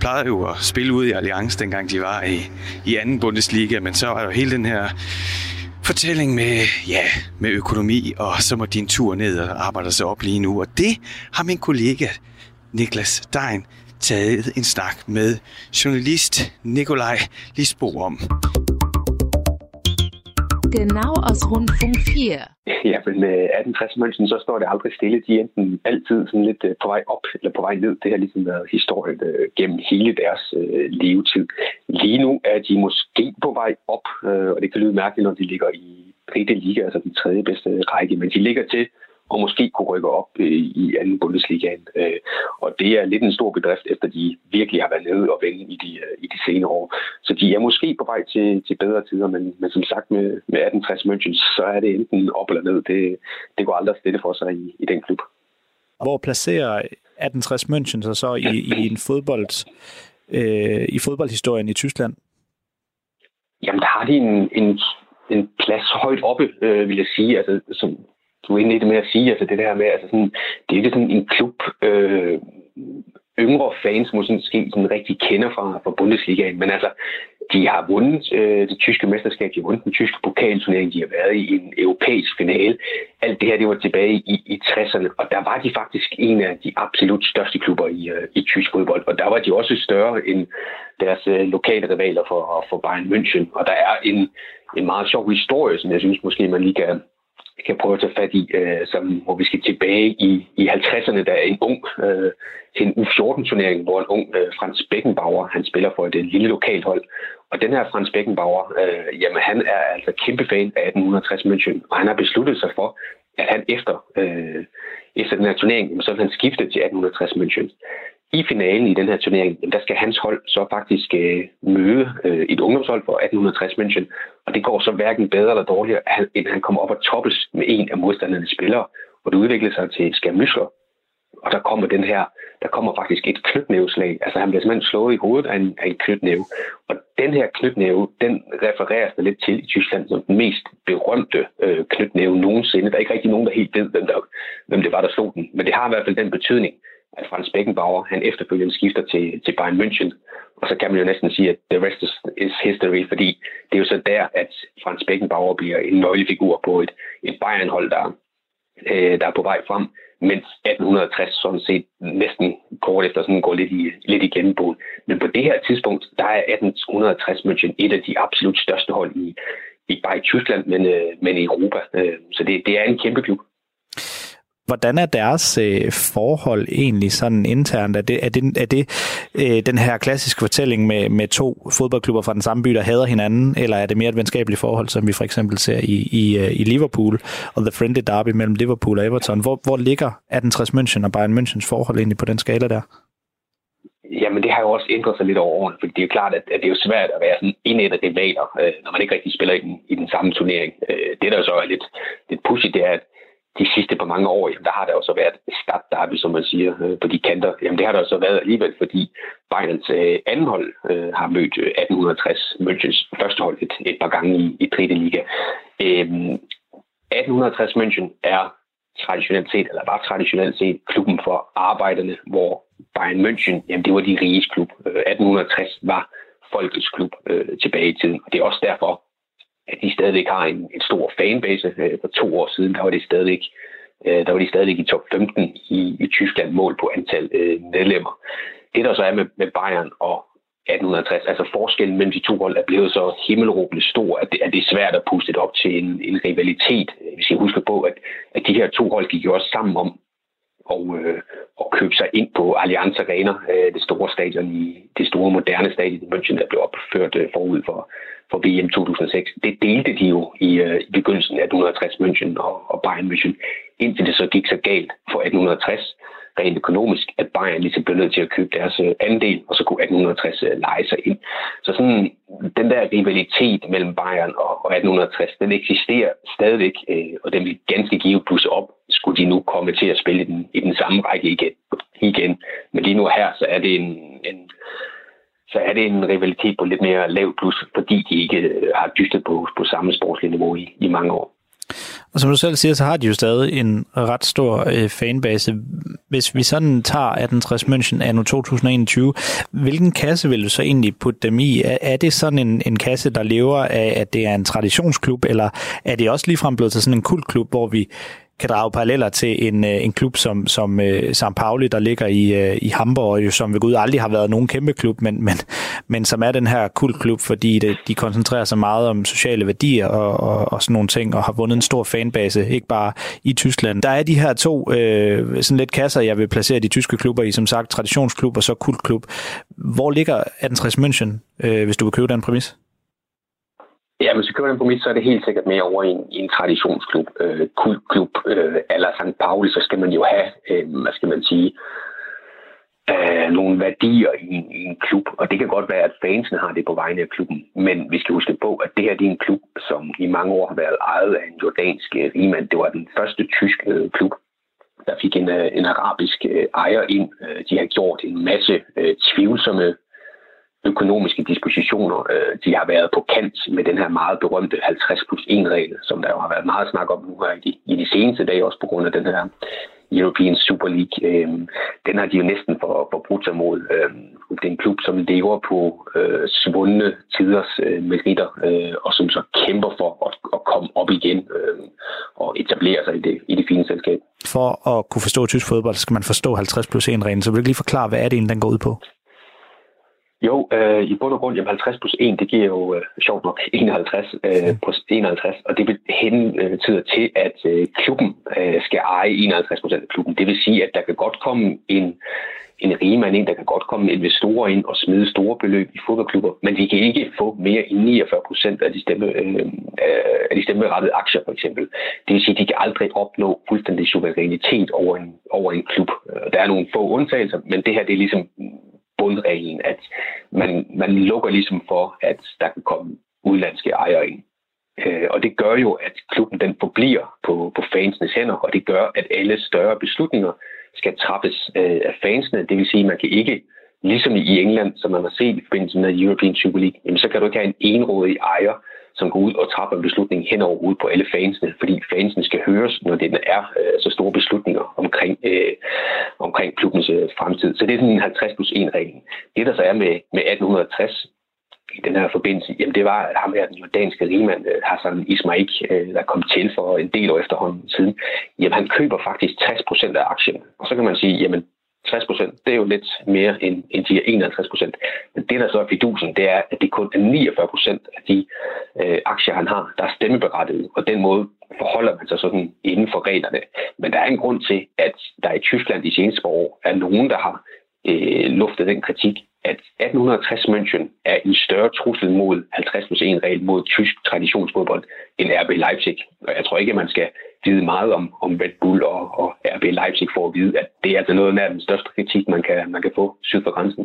Plejede jo at spille ud i Allianz, dengang de var i, i anden Bundesliga, men så er der hele den her fortælling med, ja, med økonomi, og så må din tur ned og arbejde sig op lige nu. Og det har min kollega Niklas Dein taget en snak med journalist Nikolaj Lisbo om. Genau aus Rundfunk 4. Ja, men med 1860 München, så står det aldrig stille. De er enten altid sådan lidt øh, på vej op eller på vej ned. Det har ligesom været historien øh, gennem hele deres øh, levetid. Lige nu er de måske på vej op, øh, og det kan lyde mærkeligt, når de ligger i 3. Liga, altså den tredje bedste række, men de ligger til og måske kunne rykke op øh, i anden Bundesligaen. Øh, og det er lidt en stor bedrift, efter de virkelig har været nede og vende i de, øh, i de senere år. Så de er måske på vej til, til bedre tider, men, men som sagt med, med 1860 München, så er det enten op eller ned. Det, det går aldrig stille for sig i, i den klub. Hvor placerer 1860 München sig så i, i en fodbold, øh, i fodboldhistorien i Tyskland? Jamen, der har de en, en, en plads højt oppe, øh, vil jeg sige. Altså, som, du er inde i det med at sige, altså det der med, altså sådan, det er ikke sådan en klub, øh, yngre fans måske sådan rigtig kender fra, fra Bundesligaen, men altså, de har vundet øh, det tyske mesterskab, de har vundet den tyske pokalturnering, de har været i en europæisk finale. Alt det her, det var tilbage i, i 60'erne, og der var de faktisk en af de absolut største klubber i, øh, i tysk fodbold, og der var de også større end deres øh, lokale rivaler for, for Bayern München, og der er en, en meget sjov historie, som jeg synes måske man lige kan, kan prøve at tage fat i, øh, som, hvor vi skal tilbage i, i 50'erne, der er en ung øh, til en U14-turnering, hvor en ung øh, Frans Beckenbauer, han spiller for et, et lille lokalhold. Og den her Frans Beckenbauer, øh, jamen han er altså kæmpe fan af 1860 München, og han har besluttet sig for, at han efter, øh, efter den her turnering, jamen, så vil han skifte til 1860 München i finalen i den her turnering, der skal hans hold så faktisk øh, møde øh, et ungdomshold for 1860 München, og det går så hverken bedre eller dårligere, end han kommer op og toppes med en af modstandernes spillere, og det udvikler sig til Skærmysler. Og der kommer den her der kommer faktisk et knytnæveslag. Altså han bliver simpelthen slået i hovedet af en, af en knytnæve. Og den her knytnæve, den refereres der lidt til i Tyskland som den mest berømte øh, knytnæve nogensinde. Der er ikke rigtig nogen, der helt ved, hvem, der, hvem det var, der slog den. Men det har i hvert fald den betydning, at Franz Beckenbauer, han efterfølgende skifter til, til Bayern München. Og så kan man jo næsten sige, at the rest is, history, fordi det er jo så der, at Franz Beckenbauer bliver en nøglefigur på et, et Bayern-hold, der, øh, der er på vej frem, mens 1860 sådan set næsten kort efter sådan går lidt i, lidt i gennembrud. Men på det her tidspunkt, der er 1860 München et af de absolut største hold i, ikke bare i Tyskland, men, øh, men i Europa. Øh, så det, det er en kæmpe klub. Hvordan er deres øh, forhold egentlig sådan internt? Er det, er det, er det øh, den her klassiske fortælling med, med to fodboldklubber fra den samme by, der hader hinanden, eller er det mere et venskabeligt forhold, som vi for eksempel ser i, i, øh, i Liverpool og The Friendly Derby mellem Liverpool og Everton? Hvor, hvor ligger 1860 München og Bayern Münchens forhold egentlig på den skala der? Jamen, det har jo også ændret sig lidt over årene, fordi det er jo klart, at, at det er jo svært at være sådan en af rivaler, øh, når man ikke rigtig spiller i den, i den samme turnering. Øh, det, der jo så er lidt, lidt pushy, det er, at de sidste par mange år, jamen, der har der jo så været start derby, som man siger, øh, på de kanter. Jamen det har der jo så været alligevel, fordi Bayerns øh, anden hold øh, har mødt øh, 1860 Münchens første hold et, et par gange i, i 3. liga. Øh, 1860 München er traditionelt set, eller var traditionelt set, klubben for arbejderne, hvor Bayern München, jamen det var de riges klub. Øh, 1860 var folkets klub øh, tilbage i tiden, og det er også derfor, at de stadigvæk har en, en stor fanbase. Øh, for to år siden, der var det stadigvæk øh, der var de stadigvæk i top 15 i, i Tyskland mål på antal øh, medlemmer. Det der så er med, med Bayern og 1860, altså forskellen mellem de to hold er blevet så himmelråbende stor, at det, at det er svært at puste det op til en, en rivalitet. Øh, Vi skal huske på, at, at de her to hold gik jo også sammen om og, øh, og købe sig ind på Allianz Arena, øh, det store stadion i det store moderne stadion i München, der blev opført øh, forud for, for VM 2006. Det delte de jo i, øh, i begyndelsen af 1860 München og, og Bayern München, indtil det så gik så galt for 1860 rent økonomisk, at Bayern ligesom blev nødt til at købe deres øh, andel, og så kunne 1860 øh, lege sig ind. Så sådan den der rivalitet mellem Bayern og, og 1860, den eksisterer stadigvæk, øh, og den vil ganske give plus op, skulle de nu komme til at spille i den, i den samme række igen. igen. Men lige nu her, så er det en, en så er det en rivalitet på lidt mere lav plus, fordi de ikke øh, har dystet på, på samme sportslige niveau i, i mange år. Og som du selv siger, så har de jo stadig en ret stor øh, fanbase. Hvis vi sådan tager 1860 München anno 2021, hvilken kasse vil du så egentlig putte dem i? Er, er det sådan en, en kasse, der lever af, at det er en traditionsklub, eller er det også ligefrem blevet til sådan en kultklub, hvor vi kan drage paralleller til en, øh, en klub som, som øh, uh, St. Pauli, der ligger i, uh, i Hamburg, jo, som ved Gud aldrig har været nogen kæmpe klub, men, *laughs* men, men som er den her kultklub, fordi det, de koncentrerer sig meget om sociale værdier og, og, og sådan nogle ting, og har vundet en stor fanbase, ikke bare i Tyskland. Der er de her to uh, sådan lidt kasser, jeg vil placere de tyske klubber i, som sagt traditionsklub og så kultklub. Hvor ligger 1860 München, uh, hvis du vil købe den præmis? Ja, hvis vi køber den præmis, så er det helt sikkert mere over i en, i en traditionsklub, øh, kultklub, øh, eller St. Pauli, så skal man jo have, øh, hvad skal man sige, øh, nogle værdier i, i en klub. Og det kan godt være, at fansene har det på vegne af klubben, men vi skal huske på, at det her det er en klub, som i mange år har været ejet af en jordansk øh, rigmand. Det var den første tyske øh, klub, der fik en, øh, en arabisk øh, ejer ind. Øh, de har gjort en masse øh, tvivlsomme økonomiske dispositioner, øh, de har været på kant med den her meget berømte 50 plus 1 regel, som der jo har været meget snak om nu her i de, i de seneste dage, også på grund af den her European Super League. Øh, den har de jo næsten for, forbrudt sig mod. Øh, det er en klub, som lever på øh, svundne tiders øh, meritter, øh, og som så kæmper for at, at komme op igen øh, og etablere sig i det, i det fine selskab. For at kunne forstå tysk fodbold, skal man forstå 50 plus 1 reglen, så vil du lige forklare, hvad er det egentlig, den går ud på? Jo, øh, i bund og grund, jamen 50 plus 1, det giver jo øh, sjovt nok 51 øh, plus 51, og det hentyder til, at øh, klubben øh, skal eje 51 procent af klubben. Det vil sige, at der kan godt komme en, en rigmand ind, der kan godt komme investorer ind og smide store beløb i fodboldklubber, men de kan ikke få mere end 49 procent af de, stemme, øh, af de stemmerettede aktier, for eksempel. Det vil sige, at de kan aldrig opnå fuldstændig suverænitet over en, over en klub. Der er nogle få undtagelser, men det her det er ligesom bundreglen, at man, man lukker ligesom for, at der kan komme udlandske ejere ind. Øh, og det gør jo, at klubben den forbliver på, på fansenes hænder, og det gør, at alle større beslutninger skal træffes øh, af fansene. Det vil sige, at man kan ikke, ligesom i England, som man har set i forbindelse med European Super League, jamen, så kan du ikke have en enrådig ejer, som går ud og træffer en beslutning hen over hovedet på alle fansene, fordi fansene skal høres, når det er øh, så store beslutninger omkring, øh, omkring klubbens øh, fremtid. Så det er sådan en 50 plus 1 regel. Det, der så er med, med 1860, i den her forbindelse, jamen det var, at ham her, den jordanske rigmand, øh, Hassan Ismaik, øh, der kom til for en del år efterhånden siden, jamen han køber faktisk 60 procent af aktien. Og så kan man sige, jamen 60 procent, det er jo lidt mere end, end de 51 procent. Men det, der så er fidusen, det er, at det kun er 49 procent af de øh, aktier, han har, der er stemmeberettiget. Og den måde forholder man sig sådan inden for reglerne. Men der er en grund til, at der i Tyskland de seneste år er nogen, der har øh, luftet den kritik, at 1860 München er en større trussel mod 50 plus 1 regel mod tysk traditionsfodbold end RB Leipzig. Og jeg tror ikke, at man skal vide meget om, om Red Bull og, og RB Leipzig for at vide, at det er altså noget af den største kritik, man kan, man kan få syd for grænsen.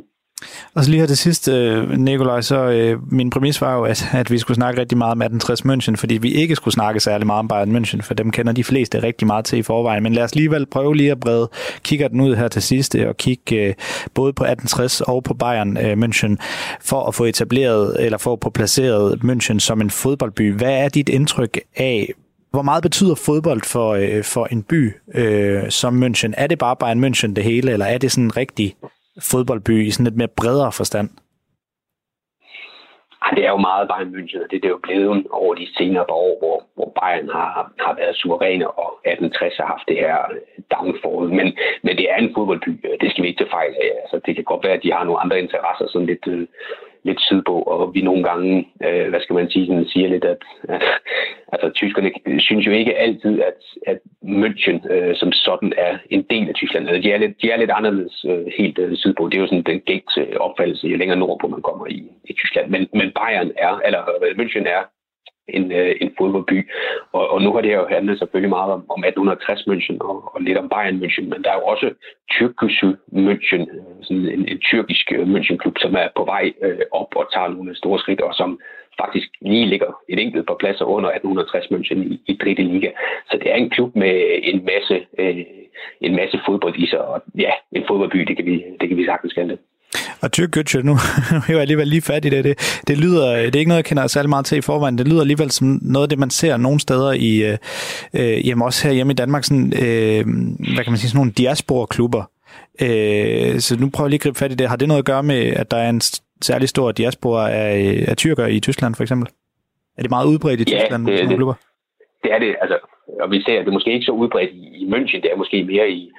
Og så lige her til sidst, øh, Nikolaj, så øh, min præmis var jo, at, at vi skulle snakke rigtig meget om 1860 München, fordi vi ikke skulle snakke særlig meget om Bayern München, for dem kender de fleste rigtig meget til i forvejen. Men lad os alligevel prøve lige at brede kigger den ud her til sidst, øh, og kigge øh, både på 1860 og på Bayern øh, München, for at få etableret, eller for at få placeret München som en fodboldby. Hvad er dit indtryk af, hvor meget betyder fodbold for, øh, for en by øh, som München? Er det bare Bayern München det hele, eller er det sådan en rigtig fodboldby i sådan lidt mere bredere forstand? Det er jo meget Bayern München, og det er det jo blevet over de senere par år, hvor, hvor Bayern har, har været suveræne, og 1860 har haft det her downfall. Men, men det er en fodboldby, det skal vi ikke tage fejl af. Altså, det kan godt være, at de har nogle andre interesser, sådan lidt, øh, lidt sydpå, og vi nogle gange, øh, hvad skal man sige, sådan siger lidt, at, at *laughs* altså, tyskerne synes jo ikke altid, at, at München øh, som sådan er en del af Tyskland. Altså, de, er lidt, de er lidt anderledes øh, helt øh, sydpå. Det er jo sådan den gængse opfattelse, jo længere nordpå man kommer i, i Tyskland. Men, men Bayern er, eller øh, München er en, øh, en fodboldby. Og, og nu har det her jo handlet selvfølgelig meget om, om 1860 München og, og lidt om Bayern München, men der er jo også Tyrkisk München, øh, sådan en, en tyrkisk øh, München-klub, som er på vej øh, op og tager nogle store skridt, og som faktisk lige ligger et enkelt par pladser under 1860 München i, i 3. liga. Så det er en klub med en masse, øh, en masse fodbold i sig, og ja, en fodboldby, det kan vi, det kan vi sagtens kalde det. Og Tyrkgücü, *laughs* nu er jeg alligevel lige fat i det. det. Det lyder, det er ikke noget, jeg kender særlig meget til i forvejen. Det lyder alligevel som noget af det, man ser nogle steder i, øh, hjemme også her hjemme i Danmark, sådan, øh, hvad kan man sige, sådan nogle diaspora-klubber. Øh, så nu prøver jeg lige at gribe fat i det. Har det noget at gøre med, at der er en særlig stor diaspora af, af tyrker i Tyskland, for eksempel? Er det meget udbredt i Tyskland? Ja, det, det, klubber? det er det. Altså, og vi ser, at det er måske ikke så udbredt i, i München. Det er måske mere i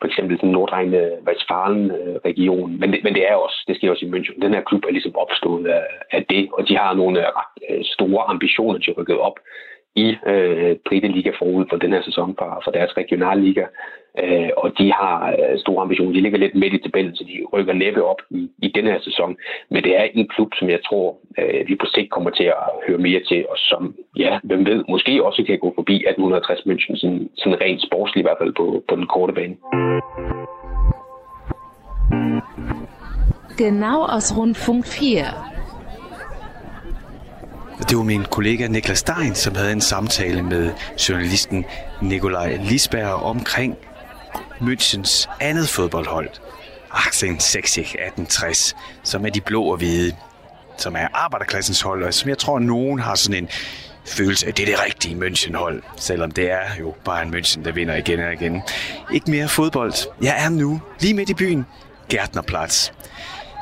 for eksempel den Nordrhein-Westfalen-region. Men det, men det er også, det sker også i München. Den her klub er ligesom opstået af, af det, og de har nogle øh, ret øh, store ambitioner til at rykke op i øh, Briteliga forud for den her sæson fra, fra deres regionalliga. Øh, og de har øh, store ambitioner. De ligger lidt midt i tabellen, så de rykker næppe op i, i den her sæson. Men det er en klub, som jeg tror, øh, vi på sigt kommer til at høre mere til, og som, ja, hvem ved, måske også kan gå forbi 1860 München, sådan, sådan rent sportsligt i hvert fald på, på den korte bane. Genau aus Rundfunk 4. Det var min kollega Niklas Stein, som havde en samtale med journalisten Nikolaj Lisberg omkring Münchens andet fodboldhold, 1860 1860, som er de blå og hvide, som er arbejderklassens hold, og som jeg tror, nogen har sådan en følelse af, at det er det rigtige München-hold, selvom det er jo bare en München, der vinder igen og igen. Ikke mere fodbold. Jeg er nu lige midt i byen, Gärtnerplatz.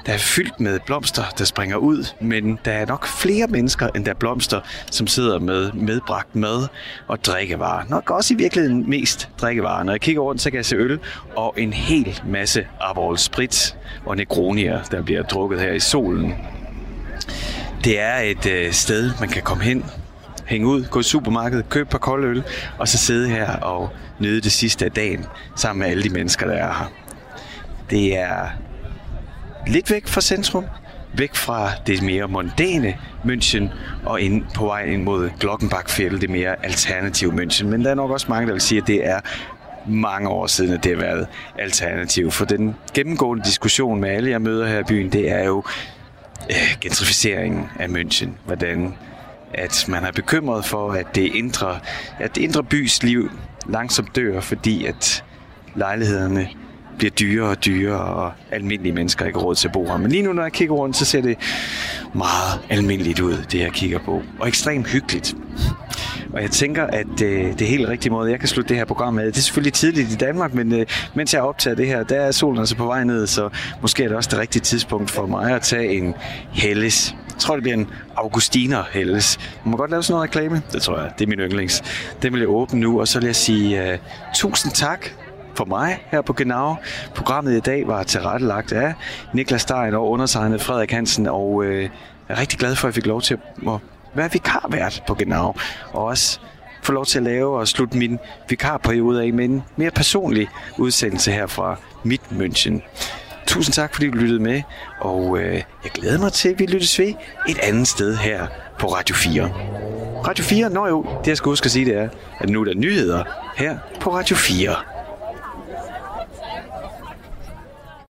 Der er fyldt med blomster, der springer ud, men der er nok flere mennesker, end der er blomster, som sidder med medbragt mad og drikkevarer. Nok også i virkeligheden mest drikkevarer. Når jeg kigger rundt, så kan jeg se øl og en hel masse Aperol Spritz og Negronier, der bliver drukket her i solen. Det er et øh, sted, man kan komme hen, hænge ud, gå i supermarkedet, købe et par kolde øl, og så sidde her og nyde det sidste af dagen sammen med alle de mennesker, der er her. Det er lidt væk fra centrum, væk fra det mere mondæne München, og ind på vej ind mod Glockenbachviertel, det mere alternative München. Men der er nok også mange, der vil sige, at det er mange år siden, at det har været alternativ. For den gennemgående diskussion med alle, jeg møder her i byen, det er jo øh, gentrificeringen af München. Hvordan at man er bekymret for, at det indre, at det indre bys liv langsomt dør, fordi at lejlighederne bliver dyrere og dyrere, og almindelige mennesker ikke råd til at bo her. Men lige nu, når jeg kigger rundt, så ser det meget almindeligt ud, det jeg kigger på. Og ekstremt hyggeligt. Og jeg tænker, at øh, det er helt rigtige måde, jeg kan slutte det her program med. Det er selvfølgelig tidligt i Danmark, men øh, mens jeg optager det her, der er solen altså på vej ned, så måske er det også det rigtige tidspunkt for mig at tage en Helles. Jeg tror, det bliver en Augustiner Helles. Man godt lave sådan noget reklame. Det tror jeg, det er min yndlings. Den vil jeg åbne nu, og så vil jeg sige uh, tusind tak for mig her på Genau. Programmet i dag var tilrettelagt af Niklas Stein og undertegnet Frederik Hansen, og øh, jeg er rigtig glad for, at jeg fik lov til at være vikarvært på Genau, og også få lov til at lave og slutte min vikarperiode af med en mere personlig udsendelse her fra mit München. Tusind tak, fordi du lyttede med, og øh, jeg glæder mig til, at vi lyttes ved et andet sted her på Radio 4. Radio 4, nå jo, det jeg skal huske at sige, det er, at nu er der nyheder her på Radio 4.